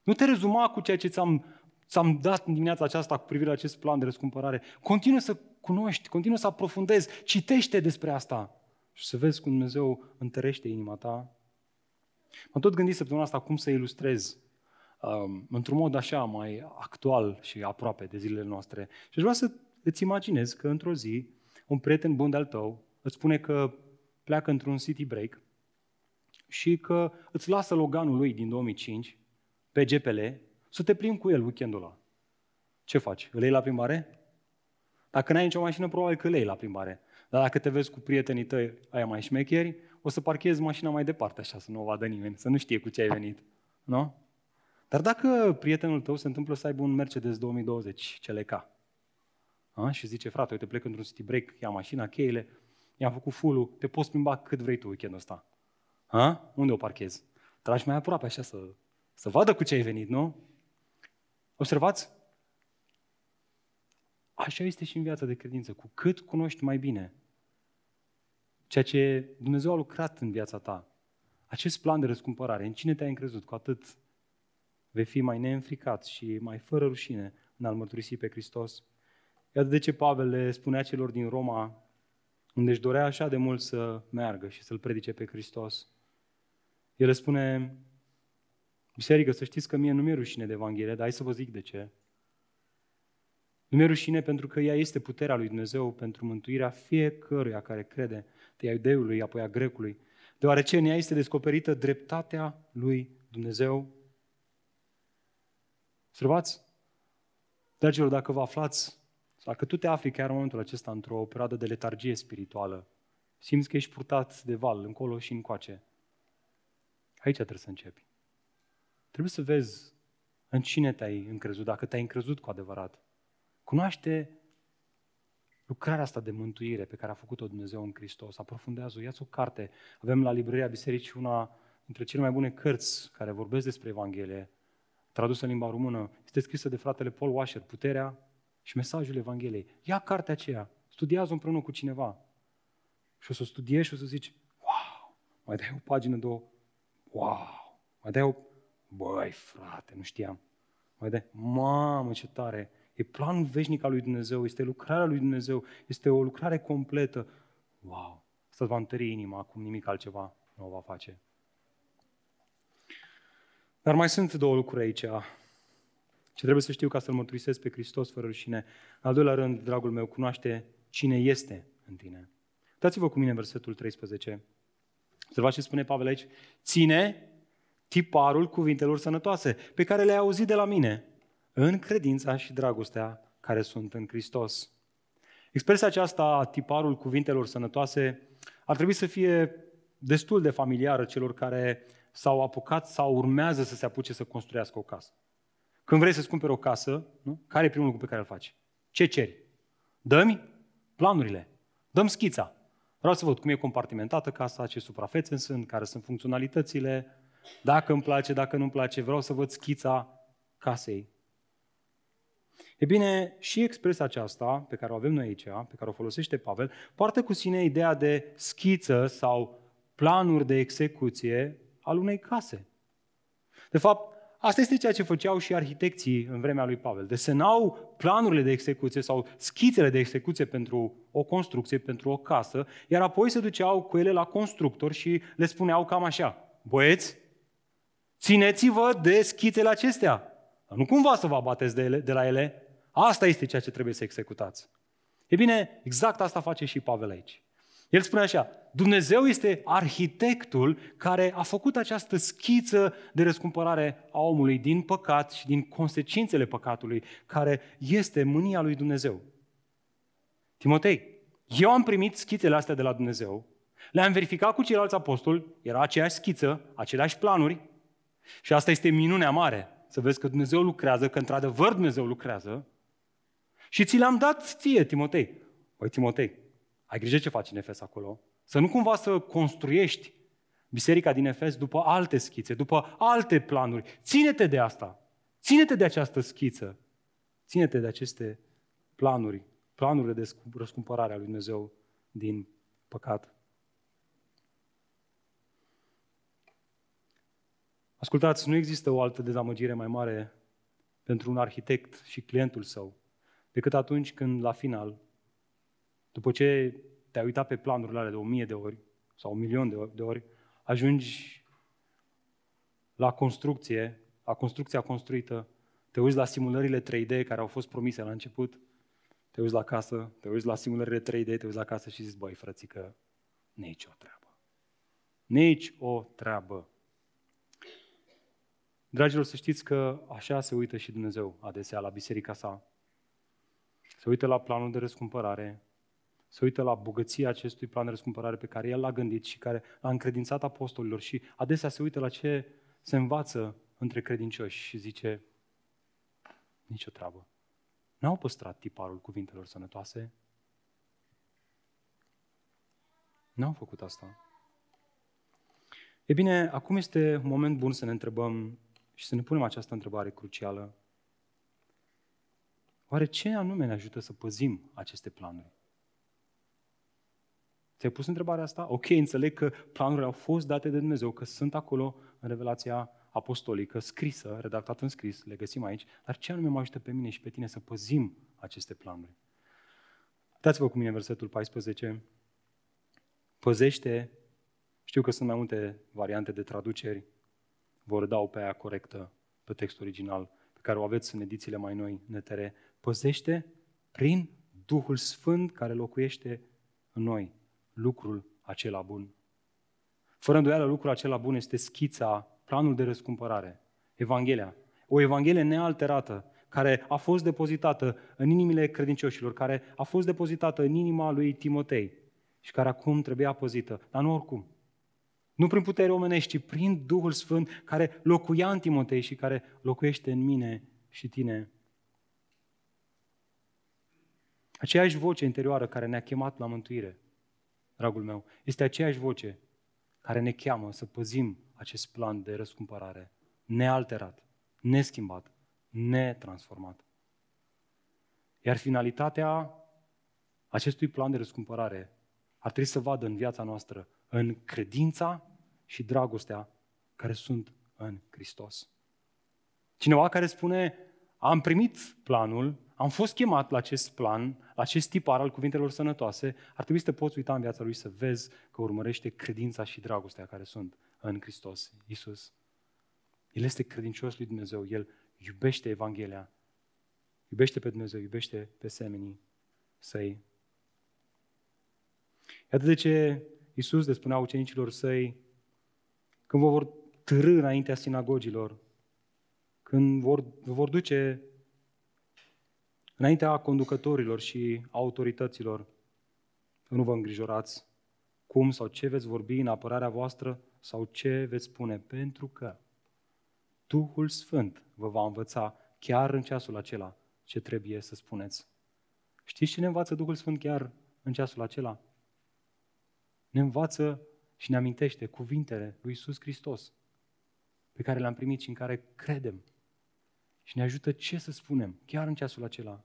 Nu te rezuma cu ceea ce ți-am, ți-am dat în dimineața aceasta cu privire la acest plan de răscumpărare. Continuă să cunoști, continuă să aprofundezi, citește despre asta și să vezi cum Dumnezeu întărește inima ta. M-am tot gândit săptămâna asta cum să ilustrez um, într-un mod așa mai actual și aproape de zilele noastre. Și aș vrea să îți imaginezi că într-o zi un prieten bun de-al tău îți spune că pleacă într-un city break și că îți lasă Loganul lui din 2005 pe GPL să te plimbi cu el weekendul ăla. Ce faci? Îl iei la plimbare? Dacă n-ai nicio mașină, probabil că le iei la plimbare. Dar dacă te vezi cu prietenii tăi aia mai șmecheri, o să parchezi mașina mai departe, așa, să nu o vadă nimeni, să nu știe cu ce ai venit. Nu? Dar dacă prietenul tău se întâmplă să aibă un Mercedes 2020 CLK a? și zice, frate, uite, plec într-un city break, ia mașina, cheile, i-am făcut full te poți plimba cât vrei tu weekendul ăsta. A? Unde o parchezi? Tragi mai aproape așa să, să vadă cu ce ai venit, nu? Observați? Așa este și în viața de credință. Cu cât cunoști mai bine ceea ce Dumnezeu a lucrat în viața ta, acest plan de răscumpărare, în cine te-ai încrezut, cu atât vei fi mai neînfricat și mai fără rușine în a-L mărturisi pe Hristos. Iată de ce Pavel le spunea celor din Roma, unde își dorea așa de mult să meargă și să-L predice pe Hristos. El le spune, biserică, să știți că mie nu mi-e rușine de Evanghelie, dar hai să vă zic de ce. Nu mi-e rușine pentru că ea este puterea lui Dumnezeu pentru mântuirea fiecăruia care crede, de a iudeului, apoi a grecului, deoarece în ea este descoperită dreptatea lui Dumnezeu. Observați? Dragilor, dacă vă aflați, dacă tu te afli chiar în momentul acesta într-o perioadă de letargie spirituală, simți că ești purtat de val, încolo și încoace, aici trebuie să începi. Trebuie să vezi în cine te-ai încrezut, dacă te-ai încrezut cu adevărat. Cunoaște lucrarea asta de mântuire pe care a făcut-o Dumnezeu în Hristos. Aprofundează-o, ia o carte. Avem la librăria bisericii una dintre cele mai bune cărți care vorbesc despre Evanghelie, tradusă în limba română. Este scrisă de fratele Paul Washer, Puterea și mesajul Evangheliei. Ia cartea aceea, studiază împreună cu cineva. Și o să o studiezi și o să zici, wow, mai dai o pagină, două, wow, mai dai o, băi frate, nu știam. Mai dai, mamă ce tare, E planul veșnic al lui Dumnezeu, este lucrarea lui Dumnezeu, este o lucrare completă. Wow! Asta va întări inima, acum nimic altceva nu o va face. Dar mai sunt două lucruri aici ce trebuie să știu ca să-L mărturisesc pe Hristos fără rușine. Al doilea rând, dragul meu, cunoaște cine este în tine. Dați-vă cu mine versetul 13. Observați ce spune Pavel aici. Ține tiparul cuvintelor sănătoase pe care le-ai auzit de la mine în credința și dragostea care sunt în Hristos. Expresia aceasta, tiparul cuvintelor sănătoase, ar trebui să fie destul de familiară celor care s-au apucat sau urmează să se apuce să construiască o casă. Când vrei să-ți cumperi o casă, nu? care e primul lucru pe care îl faci? Ce ceri? Dă-mi planurile. Dăm schița. Vreau să văd cum e compartimentată casa, ce suprafețe sunt, care sunt funcționalitățile, dacă îmi place, dacă nu îmi place, vreau să văd schița casei. E bine, și expresia aceasta pe care o avem noi aici, pe care o folosește Pavel, poartă cu sine ideea de schiță sau planuri de execuție al unei case. De fapt, asta este ceea ce făceau și arhitecții în vremea lui Pavel. Desenau planurile de execuție sau schițele de execuție pentru o construcție, pentru o casă, iar apoi se duceau cu ele la constructor și le spuneau cam așa, băieți, țineți-vă de schițele acestea. Nu cumva să vă abateți de, ele, de la ele, Asta este ceea ce trebuie să executați. E bine, exact asta face și Pavel aici. El spune așa, Dumnezeu este arhitectul care a făcut această schiță de răscumpărare a omului din păcat și din consecințele păcatului, care este mânia lui Dumnezeu. Timotei, eu am primit schițele astea de la Dumnezeu, le-am verificat cu ceilalți apostoli, era aceeași schiță, aceleași planuri, și asta este minunea mare, să vezi că Dumnezeu lucrează, că într-adevăr Dumnezeu lucrează, și ți le-am dat ție, Timotei. Păi, Timotei, ai grijă ce faci în Efes acolo. Să nu cumva să construiești biserica din Efes după alte schițe, după alte planuri. Ține-te de asta. Ține-te de această schiță. Ține-te de aceste planuri, planurile de răscumpărare a lui Dumnezeu din păcat. Ascultați, nu există o altă dezamăgire mai mare pentru un arhitect și clientul său decât atunci când, la final, după ce te-ai uitat pe planurile alea de o mie de ori sau un milion de ori, de ori ajungi la construcție, la construcția construită, te uiți la simulările 3D care au fost promise la început, te uiți la casă, te uiți la simulările 3D, te uiți la casă și zici, băi, frățică, nici o treabă. Nici o treabă. Dragilor, să știți că așa se uită și Dumnezeu adesea la biserica sa se uită la planul de răscumpărare, se uită la bogăția acestui plan de răscumpărare pe care el l-a gândit și care l-a încredințat apostolilor și adesea se uită la ce se învață între credincioși și zice, nicio treabă. N-au păstrat tiparul cuvintelor sănătoase? N-au făcut asta. E bine, acum este un moment bun să ne întrebăm și să ne punem această întrebare crucială. Oare ce anume ne ajută să păzim aceste planuri? Ți-ai pus întrebarea asta? Ok, înțeleg că planurile au fost date de Dumnezeu, că sunt acolo în revelația apostolică, scrisă, redactată în scris, le găsim aici, dar ce anume mă ajută pe mine și pe tine să păzim aceste planuri? Dați-vă cu mine versetul 14. Păzește, știu că sunt mai multe variante de traduceri, vor dau pe aia corectă, pe text original, pe care o aveți în edițiile mai noi, NTR păzește Prin Duhul Sfânt care locuiește în noi, lucrul acela bun. Fără îndoială, lucrul acela bun este schița, planul de răscumpărare, Evanghelia. O Evanghelie nealterată, care a fost depozitată în inimile credincioșilor, care a fost depozitată în inima lui Timotei și care acum trebuia păzită, dar nu oricum. Nu prin putere omenești, ci prin Duhul Sfânt care locuia în Timotei și care locuiește în mine și tine. Aceeași voce interioară care ne-a chemat la mântuire, dragul meu, este aceeași voce care ne cheamă să păzim acest plan de răscumpărare, nealterat, neschimbat, netransformat. Iar finalitatea acestui plan de răscumpărare ar trebui să vadă în viața noastră, în credința și dragostea care sunt în Hristos. Cineva care spune, am primit planul, am fost chemat la acest plan, la acest tipar al cuvintelor sănătoase, ar trebui să te poți uita în viața lui să vezi că urmărește credința și dragostea care sunt în Hristos, Isus. El este credincios lui Dumnezeu, El iubește Evanghelia, iubește pe Dumnezeu, iubește pe semenii săi. Iată de ce Iisus le spunea ucenicilor săi, când vă vor târâ înaintea sinagogilor, când vor, vă vor duce înaintea conducătorilor și autorităților, nu vă îngrijorați cum sau ce veți vorbi în apărarea voastră sau ce veți spune, pentru că Duhul Sfânt vă va învăța chiar în ceasul acela ce trebuie să spuneți. Știți ce ne învață Duhul Sfânt chiar în ceasul acela? Ne învață și ne amintește cuvintele lui Iisus Hristos pe care le-am primit și în care credem. Și ne ajută ce să spunem, chiar în ceasul acela.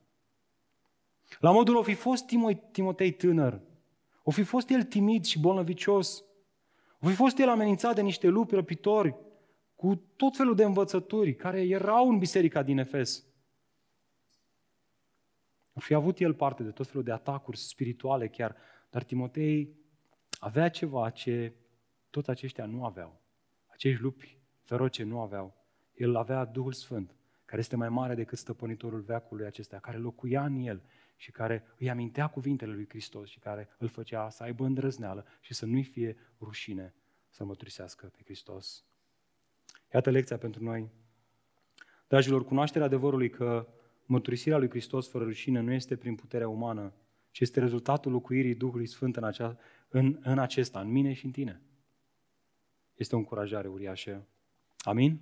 La modul o fi fost Timotei tânăr, o fi fost el timid și bolnăvicios, o fi fost el amenințat de niște lupi răpitori, cu tot felul de învățături care erau în biserica din Efes. O fi avut el parte de tot felul de atacuri spirituale chiar, dar Timotei avea ceva ce toți aceștia nu aveau. Acești lupi feroce nu aveau. El avea Duhul Sfânt, care este mai mare decât stăpânitorul veacului acestea, care locuia în el și care îi amintea cuvintele lui Hristos și care îl făcea să aibă îndrăzneală și să nu-i fie rușine să mărturisească pe Hristos. Iată lecția pentru noi. Dragilor, cunoașterea adevărului că mărturisirea lui Hristos fără rușine nu este prin puterea umană, ci este rezultatul locuirii Duhului Sfânt în, acea, în, în acesta, în mine și în tine. Este o încurajare uriașă. Amin?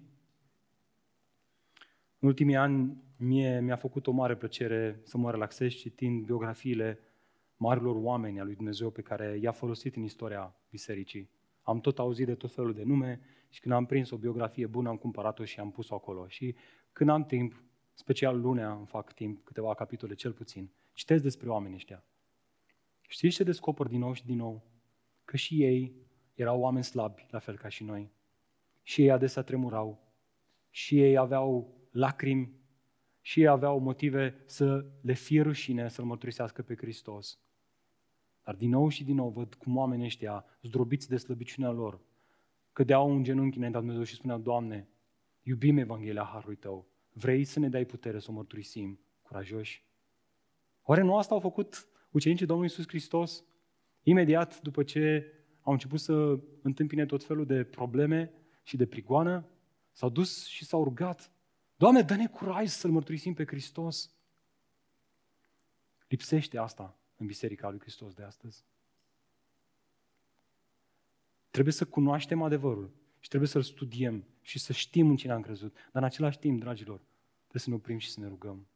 În ultimii ani mie mi-a făcut o mare plăcere să mă relaxez citind biografiile marilor oameni al lui Dumnezeu pe care i-a folosit în istoria bisericii. Am tot auzit de tot felul de nume și când am prins o biografie bună am cumpărat-o și am pus-o acolo. Și când am timp, special lunea îmi fac timp, câteva capitole cel puțin, citesc despre oamenii ăștia. Știți ce descoper din nou și din nou? Că și ei erau oameni slabi, la fel ca și noi. Și ei adesea tremurau. Și ei aveau lacrimi. Și ei aveau motive să le fie rușine să-L mărturisească pe Hristos. Dar din nou și din nou văd cum oamenii ăștia, zdrobiți de slăbiciunea lor, cădeau în genunchi înaintea Dumnezeu și spuneau, Doamne, iubim Evanghelia Harului Tău, vrei să ne dai putere să o mărturisim curajoși? Oare nu asta au făcut ucenicii Domnului Iisus Hristos? Imediat după ce au început să întâmpine tot felul de probleme și de prigoană, s-au dus și s-au rugat. Doamne, dă-ne curaj să-L mărturisim pe Hristos. Lipsește asta în Biserica lui Hristos de astăzi. Trebuie să cunoaștem adevărul și trebuie să-l studiem și să știm în cine am crezut. Dar în același timp, dragilor, trebuie să ne oprim și să ne rugăm.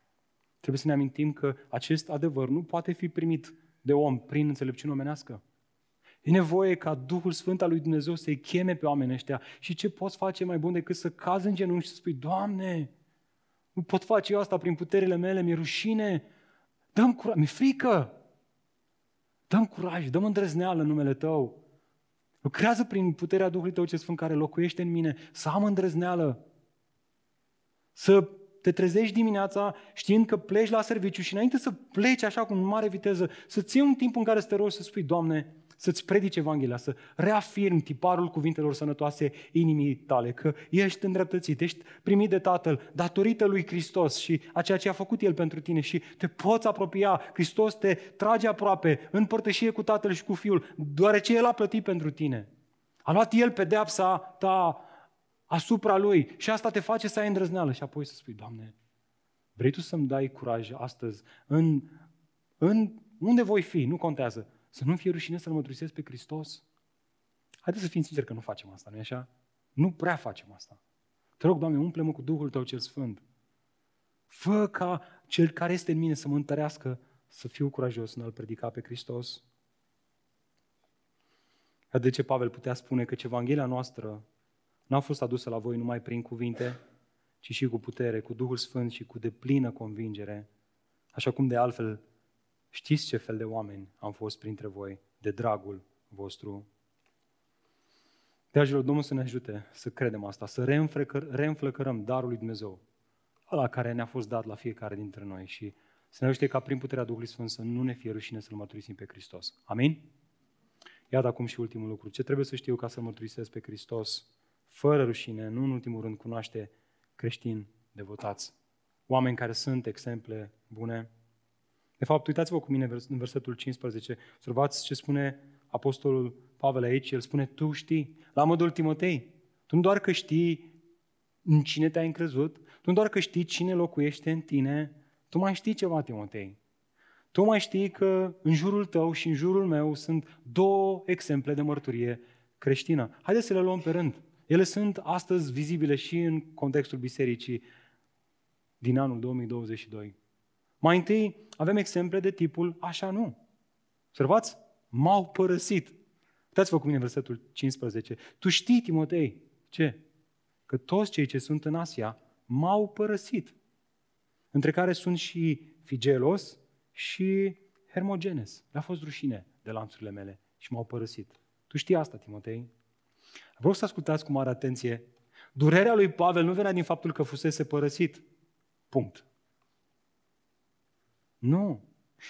Trebuie să ne amintim că acest adevăr nu poate fi primit de om prin înțelepciune omenească. E nevoie ca Duhul Sfânt al lui Dumnezeu să-i cheme pe oamenii ăștia. Și ce poți face mai bun decât să cazi în genunchi și să spui, Doamne, nu pot face eu asta prin puterile mele, mi-e rușine, dăm curaj, mi-e frică. Dăm curaj, dăm îndrăzneală în numele Tău. Lucrează prin puterea Duhului Tău ce Sfânt care locuiește în mine, să am îndrăzneală. Să te trezești dimineața știind că pleci la serviciu și înainte să pleci așa cu mare viteză, să ții un timp în care să te rogi să spui, Doamne, să-ți predice Evanghelia, să reafirm tiparul cuvintelor sănătoase inimii tale, că ești îndreptățit, ești primit de Tatăl datorită lui Hristos și a ceea ce a făcut El pentru tine și te poți apropia. Hristos te trage aproape în părtășie cu Tatăl și cu Fiul, deoarece El a plătit pentru tine. A luat El pedeapsa ta asupra Lui și asta te face să ai îndrăzneală și apoi să spui, Doamne, vrei Tu să-mi dai curaj astăzi în, în unde voi fi, nu contează, să nu fie rușine să-L mărturisesc pe Hristos? Haideți să fim sinceri că nu facem asta, nu așa? Nu prea facem asta. Te rog, Doamne, umple-mă cu Duhul Tău cel Sfânt. Fă ca Cel care este în mine să mă întărească, să fiu curajos în a-L predica pe Hristos. De ce Pavel putea spune că Evanghelia noastră n-a fost adusă la voi numai prin cuvinte, ci și cu putere, cu Duhul Sfânt și cu deplină convingere, așa cum de altfel Știți ce fel de oameni am fost printre voi, de dragul vostru. Dragilor, Domnul să ne ajute să credem asta, să reînflăcărăm darul lui Dumnezeu, ăla care ne-a fost dat la fiecare dintre noi și să ne ajute ca prin puterea Duhului Sfânt să nu ne fie rușine să-L mărturisim pe Hristos. Amin? Iată acum și ultimul lucru. Ce trebuie să știu ca să mărturisesc pe Hristos fără rușine, nu în ultimul rând cunoaște creștini devotați. Oameni care sunt exemple bune, de fapt, uitați-vă cu mine în versetul 15. Observați ce spune Apostolul Pavel aici. El spune, tu știi, la modul Timotei, tu nu doar că știi în cine te-ai încrezut, tu nu doar că știi cine locuiește în tine, tu mai știi ceva, Timotei. Tu mai știi că în jurul tău și în jurul meu sunt două exemple de mărturie creștină. Haideți să le luăm pe rând. Ele sunt astăzi vizibile și în contextul bisericii din anul 2022. Mai întâi avem exemple de tipul așa nu. Observați? M-au părăsit. Uitați-vă cu mine versetul 15. Tu știi, Timotei, ce? Că toți cei ce sunt în Asia m-au părăsit. Între care sunt și Figelos și Hermogenes. Le-a fost rușine de lanțurile mele și m-au părăsit. Tu știi asta, Timotei? Vreau să ascultați cu mare atenție. Durerea lui Pavel nu venea din faptul că fusese părăsit. Punct. Nu.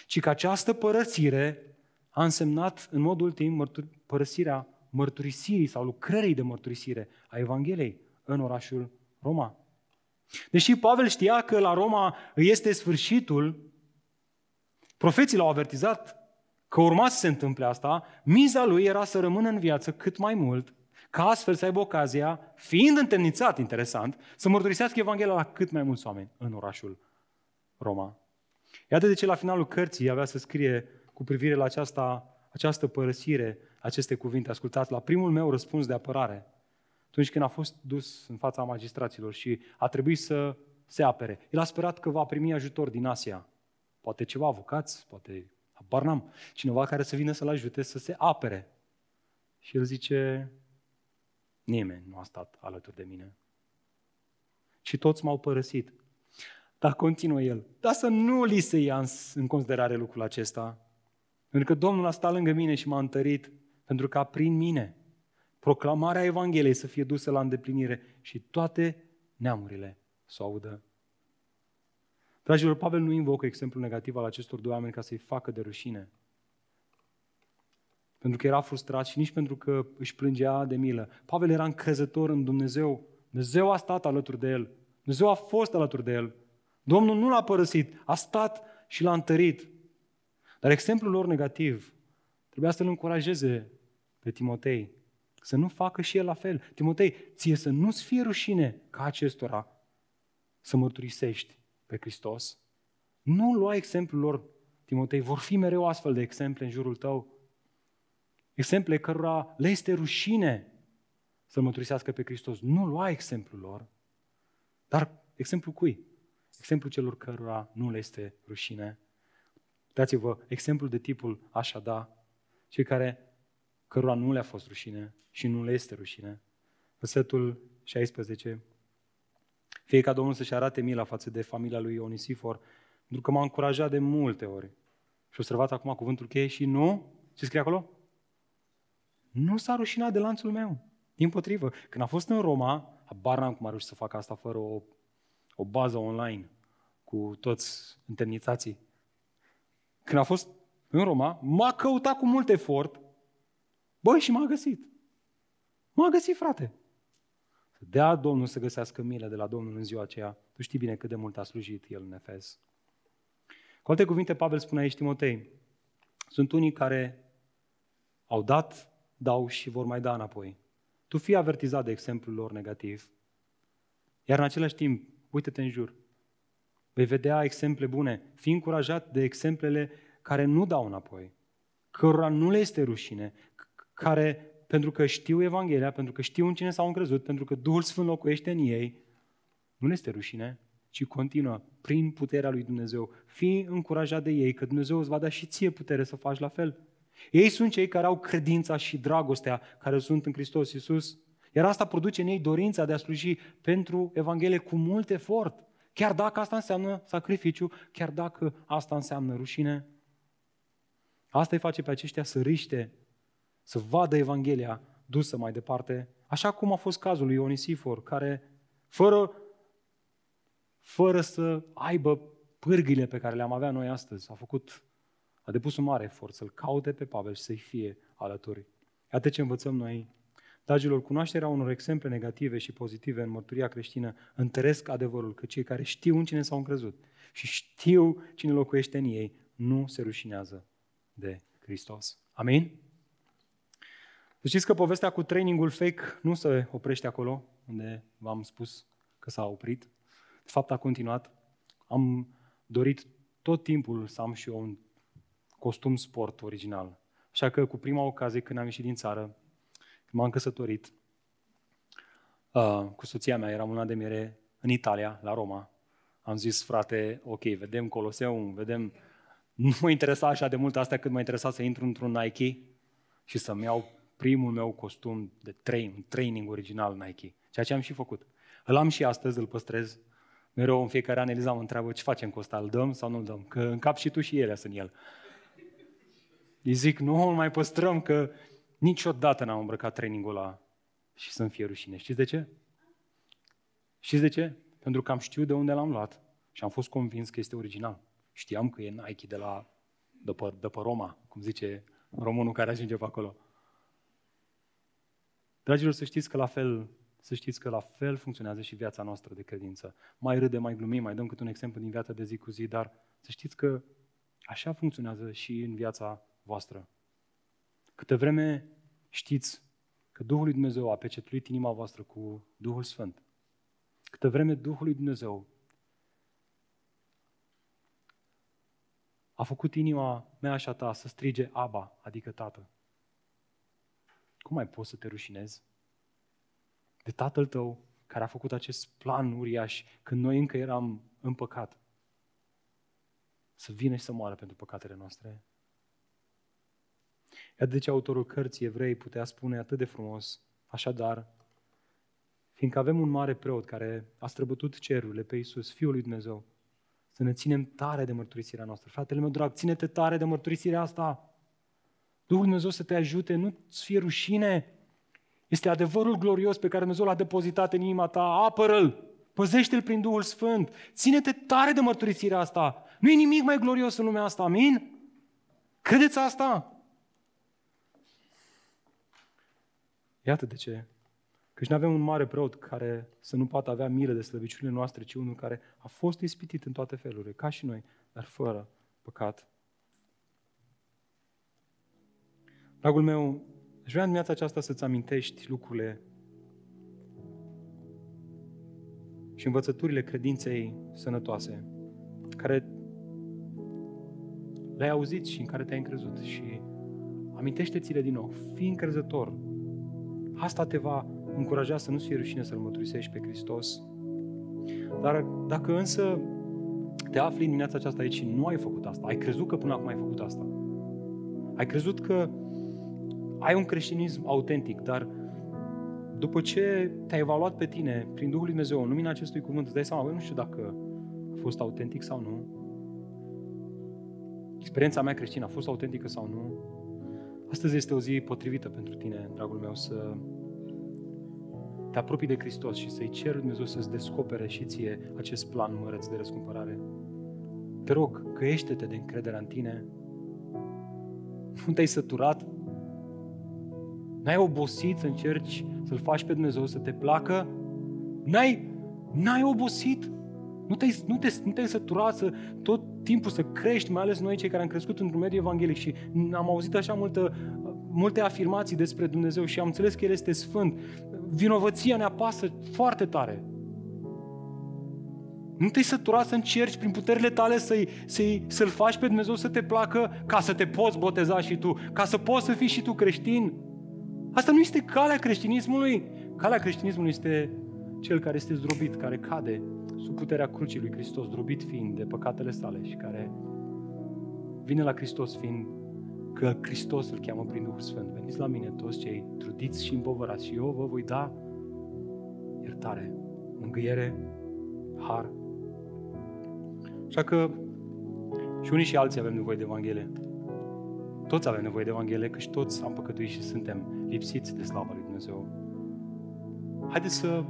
Ci că această părăsire a însemnat în mod ultim mărtur- părăsirea mărturisirii sau lucrării de mărturisire a Evangheliei în orașul Roma. Deși Pavel știa că la Roma este sfârșitul, profeții l-au avertizat că urma să se întâmple asta, miza lui era să rămână în viață cât mai mult, ca astfel să aibă ocazia, fiind întemnițat, interesant, să mărturisească Evanghelia la cât mai mulți oameni în orașul Roma. Iată de ce la finalul cărții avea să scrie cu privire la aceasta, această părăsire, aceste cuvinte. Ascultați, la primul meu răspuns de apărare, atunci când a fost dus în fața magistraților și a trebuit să se apere. El a sperat că va primi ajutor din Asia. Poate ceva avocați, poate, habar n-am, cineva care să vină să-l ajute să se apere. Și el zice, nimeni nu a stat alături de mine. Și toți m-au părăsit. Dar continuă el. Dar să nu li se ia în considerare lucrul acesta. Pentru că Domnul a stat lângă mine și m-a întărit pentru ca prin mine proclamarea Evangheliei să fie dusă la îndeplinire și toate neamurile să o audă. Dragilor, Pavel nu invocă exemplul negativ al acestor doi oameni ca să-i facă de rușine. Pentru că era frustrat și nici pentru că își plângea de milă. Pavel era încrezător în Dumnezeu. Dumnezeu a stat alături de el. Dumnezeu a fost alături de el. Domnul nu l-a părăsit, a stat și l-a întărit. Dar exemplul lor negativ trebuia să-l încurajeze pe Timotei să nu facă și el la fel. Timotei, ție să nu-ți fie rușine ca acestora să mărturisești pe Hristos. Nu lua exemplul lor, Timotei, vor fi mereu astfel de exemple în jurul tău. Exemple cărora le este rușine să mărturisească pe Hristos. Nu lua exemplul lor, dar exemplul cui? Exemplu celor cărora nu le este rușine. Dați-vă exemplu de tipul așa da, cei care cărora nu le-a fost rușine și nu le este rușine. Versetul 16. Fie ca Domnul să-și arate mila față de familia lui Onisifor, pentru că m-a încurajat de multe ori. Și observați acum cuvântul cheie și nu, ce scrie acolo? Nu s-a rușinat de lanțul meu. Din potrivă, când a fost în Roma, habar n-am cum a reușit să facă asta fără o o bază online cu toți întemnițații. Când a fost în Roma, m-a căutat cu mult efort Băi, și m-a găsit. M-a găsit, frate. Să dea Domnul să găsească milă de la Domnul în ziua aceea. Tu știi bine cât de mult a slujit El în Efes. Cu alte cuvinte, Pavel spune aici Timotei, sunt unii care au dat, dau și vor mai da înapoi. Tu fii avertizat de exemplul lor negativ, iar în același timp, uite-te în jur. Vei vedea exemple bune. Fii încurajat de exemplele care nu dau înapoi, cărora nu le este rușine, care, pentru că știu Evanghelia, pentru că știu în cine s-au încrezut, pentru că Duhul Sfânt locuiește în ei, nu le este rușine, ci continuă prin puterea lui Dumnezeu. Fii încurajat de ei, că Dumnezeu îți va da și ție putere să faci la fel. Ei sunt cei care au credința și dragostea care sunt în Hristos Iisus. Iar asta produce în ei dorința de a sluji pentru Evanghelie cu mult efort. Chiar dacă asta înseamnă sacrificiu, chiar dacă asta înseamnă rușine. Asta îi face pe aceștia să riște, să vadă Evanghelia dusă mai departe, așa cum a fost cazul lui Onisifor, care fără, fără să aibă pârghile pe care le-am avea noi astăzi, a făcut, a depus un mare efort să-l caute pe Pavel și să-i fie alături. Iată ce învățăm noi. Dragilor, cunoașterea unor exemple negative și pozitive în mărturia creștină întăresc adevărul că cei care știu în cine s-au încrezut și știu cine locuiește în ei nu se rușinează de Hristos. Amin? Să știți că povestea cu trainingul fake nu se oprește acolo, unde v-am spus că s-a oprit. De fapt, a continuat. Am dorit tot timpul să am și eu un costum sport original. Așa că cu prima ocazie când am ieșit din țară, când m-am căsătorit, uh, cu soția mea, eram una de miere în Italia, la Roma. Am zis, frate, ok, vedem Coloseum, vedem nu mă interesa așa de mult asta cât mă interesa să intru într-un Nike și să-mi iau primul meu costum de train, un training original Nike. Ceea ce am și făcut. Îl am și astăzi, îl păstrez. Mereu în fiecare an Eliza mă întreabă ce facem cu ăsta, îl dăm sau nu îl dăm? Că în cap și tu și ele sunt el. Îi zic, nu, îl mai păstrăm, că niciodată n-am îmbrăcat trainingul ăla și să-mi fie rușine. Știți de ce? Știți de ce? Pentru că am știut de unde l-am luat și am fost convins că este original. Știam că e Nike de la, de pe, de pe Roma, cum zice românul care ajunge pe acolo. Dragilor, să știți că la fel, să știți că la fel funcționează și viața noastră de credință. Mai râde, mai glumim, mai dăm câte un exemplu din viața de zi cu zi, dar să știți că așa funcționează și în viața voastră. Câte vreme știți că Duhul lui Dumnezeu a pecetuit inima voastră cu Duhul Sfânt, câte vreme Duhul lui Dumnezeu a făcut inima mea și a ta să strige Aba, adică Tată. Cum mai poți să te rușinezi de Tatăl tău care a făcut acest plan uriaș când noi încă eram în păcat? Să vină și să moară pentru păcatele noastre? Iată de ce autorul cărții evrei putea spune atât de frumos, așadar, fiindcă avem un mare preot care a străbătut cerurile pe Iisus, Fiul lui Dumnezeu, să ne ținem tare de mărturisirea noastră. Fratele meu drag, ține-te tare de mărturisirea asta. Duhul Dumnezeu să te ajute, nu-ți fie rușine. Este adevărul glorios pe care Dumnezeu l-a depozitat în inima ta. Apără-l, păzește-l prin Duhul Sfânt. Ține-te tare de mărturisirea asta. Nu e nimic mai glorios în lumea asta, amin? Credeți asta? Iată de ce Căci nu avem un mare preot care să nu poată avea milă de slăbiciunile noastre, ci unul care a fost ispitit în toate felurile, ca și noi, dar fără păcat. Dragul meu, aș vrea în viața aceasta să-ți amintești lucrurile și învățăturile credinței sănătoase, care le-ai auzit și în care te-ai încrezut și amintește-ți-le din nou, fii încrezător. Asta te va încuraja să nu-ți fie rușine să-L mărturisești pe Hristos. Dar dacă însă te afli în dimineața aceasta aici și nu ai făcut asta, ai crezut că până acum ai făcut asta, ai crezut că ai un creștinism autentic, dar după ce te-ai evaluat pe tine prin Duhul Lui Dumnezeu, în lumina acestui cuvânt, îți dai seama, băi, nu știu dacă a fost autentic sau nu. Experiența mea creștină a fost autentică sau nu. Astăzi este o zi potrivită pentru tine, dragul meu, să te apropii de Hristos și să-i ceri Dumnezeu să-ți descopere și ție acest plan măreț de răscumpărare. Te rog, căiește-te de încrederea în tine. Nu te-ai săturat? N-ai obosit să încerci să-L faci pe Dumnezeu să te placă? N-ai, n-ai obosit? Nu te-ai, nu, te, nu te-ai săturat să tot timpul să crești, mai ales noi cei care am crescut într-un mediu evanghelic și am auzit așa multă, multe afirmații despre Dumnezeu și am înțeles că El este Sfânt. Vinovăția ne apasă foarte tare. Nu te-ai săturat să încerci prin puterile tale să-i, să-i, să-L faci pe Dumnezeu să te placă ca să te poți boteza și tu, ca să poți să fii și tu creștin. Asta nu este calea creștinismului. Calea creștinismului este cel care este zdrobit, care cade sub puterea crucii lui Hristos, zdrobit fiind de păcatele sale și care vine la Hristos fiind că Hristos îl cheamă prin Duhul Sfânt. Veniți la mine toți cei trudiți și împovărați și eu vă voi da iertare, mângâiere, har. Așa că și unii și alții avem nevoie de Evanghelie. Toți avem nevoie de Evanghelie, că și toți am păcătuit și suntem lipsiți de slava lui Dumnezeu. Haideți să,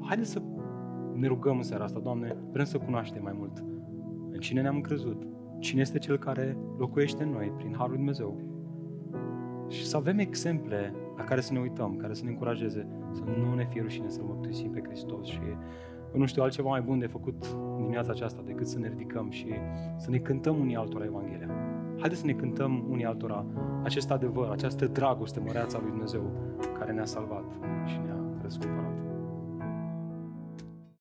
haideți să ne rugăm în seara asta, Doamne, vrem să cunoaștem mai mult în cine ne-am crezut, cine este Cel care locuiește în noi prin Harul Dumnezeu. Și să avem exemple la care să ne uităm, care să ne încurajeze, să nu ne fie rușine să-L mărturisim pe Hristos și nu știu altceva mai bun de făcut în dimineața aceasta decât să ne ridicăm și să ne cântăm unii altora Evanghelia. Haideți să ne cântăm unii altora acest adevăr, această dragoste măreață a lui Dumnezeu care ne-a salvat și ne-a răscumpărat.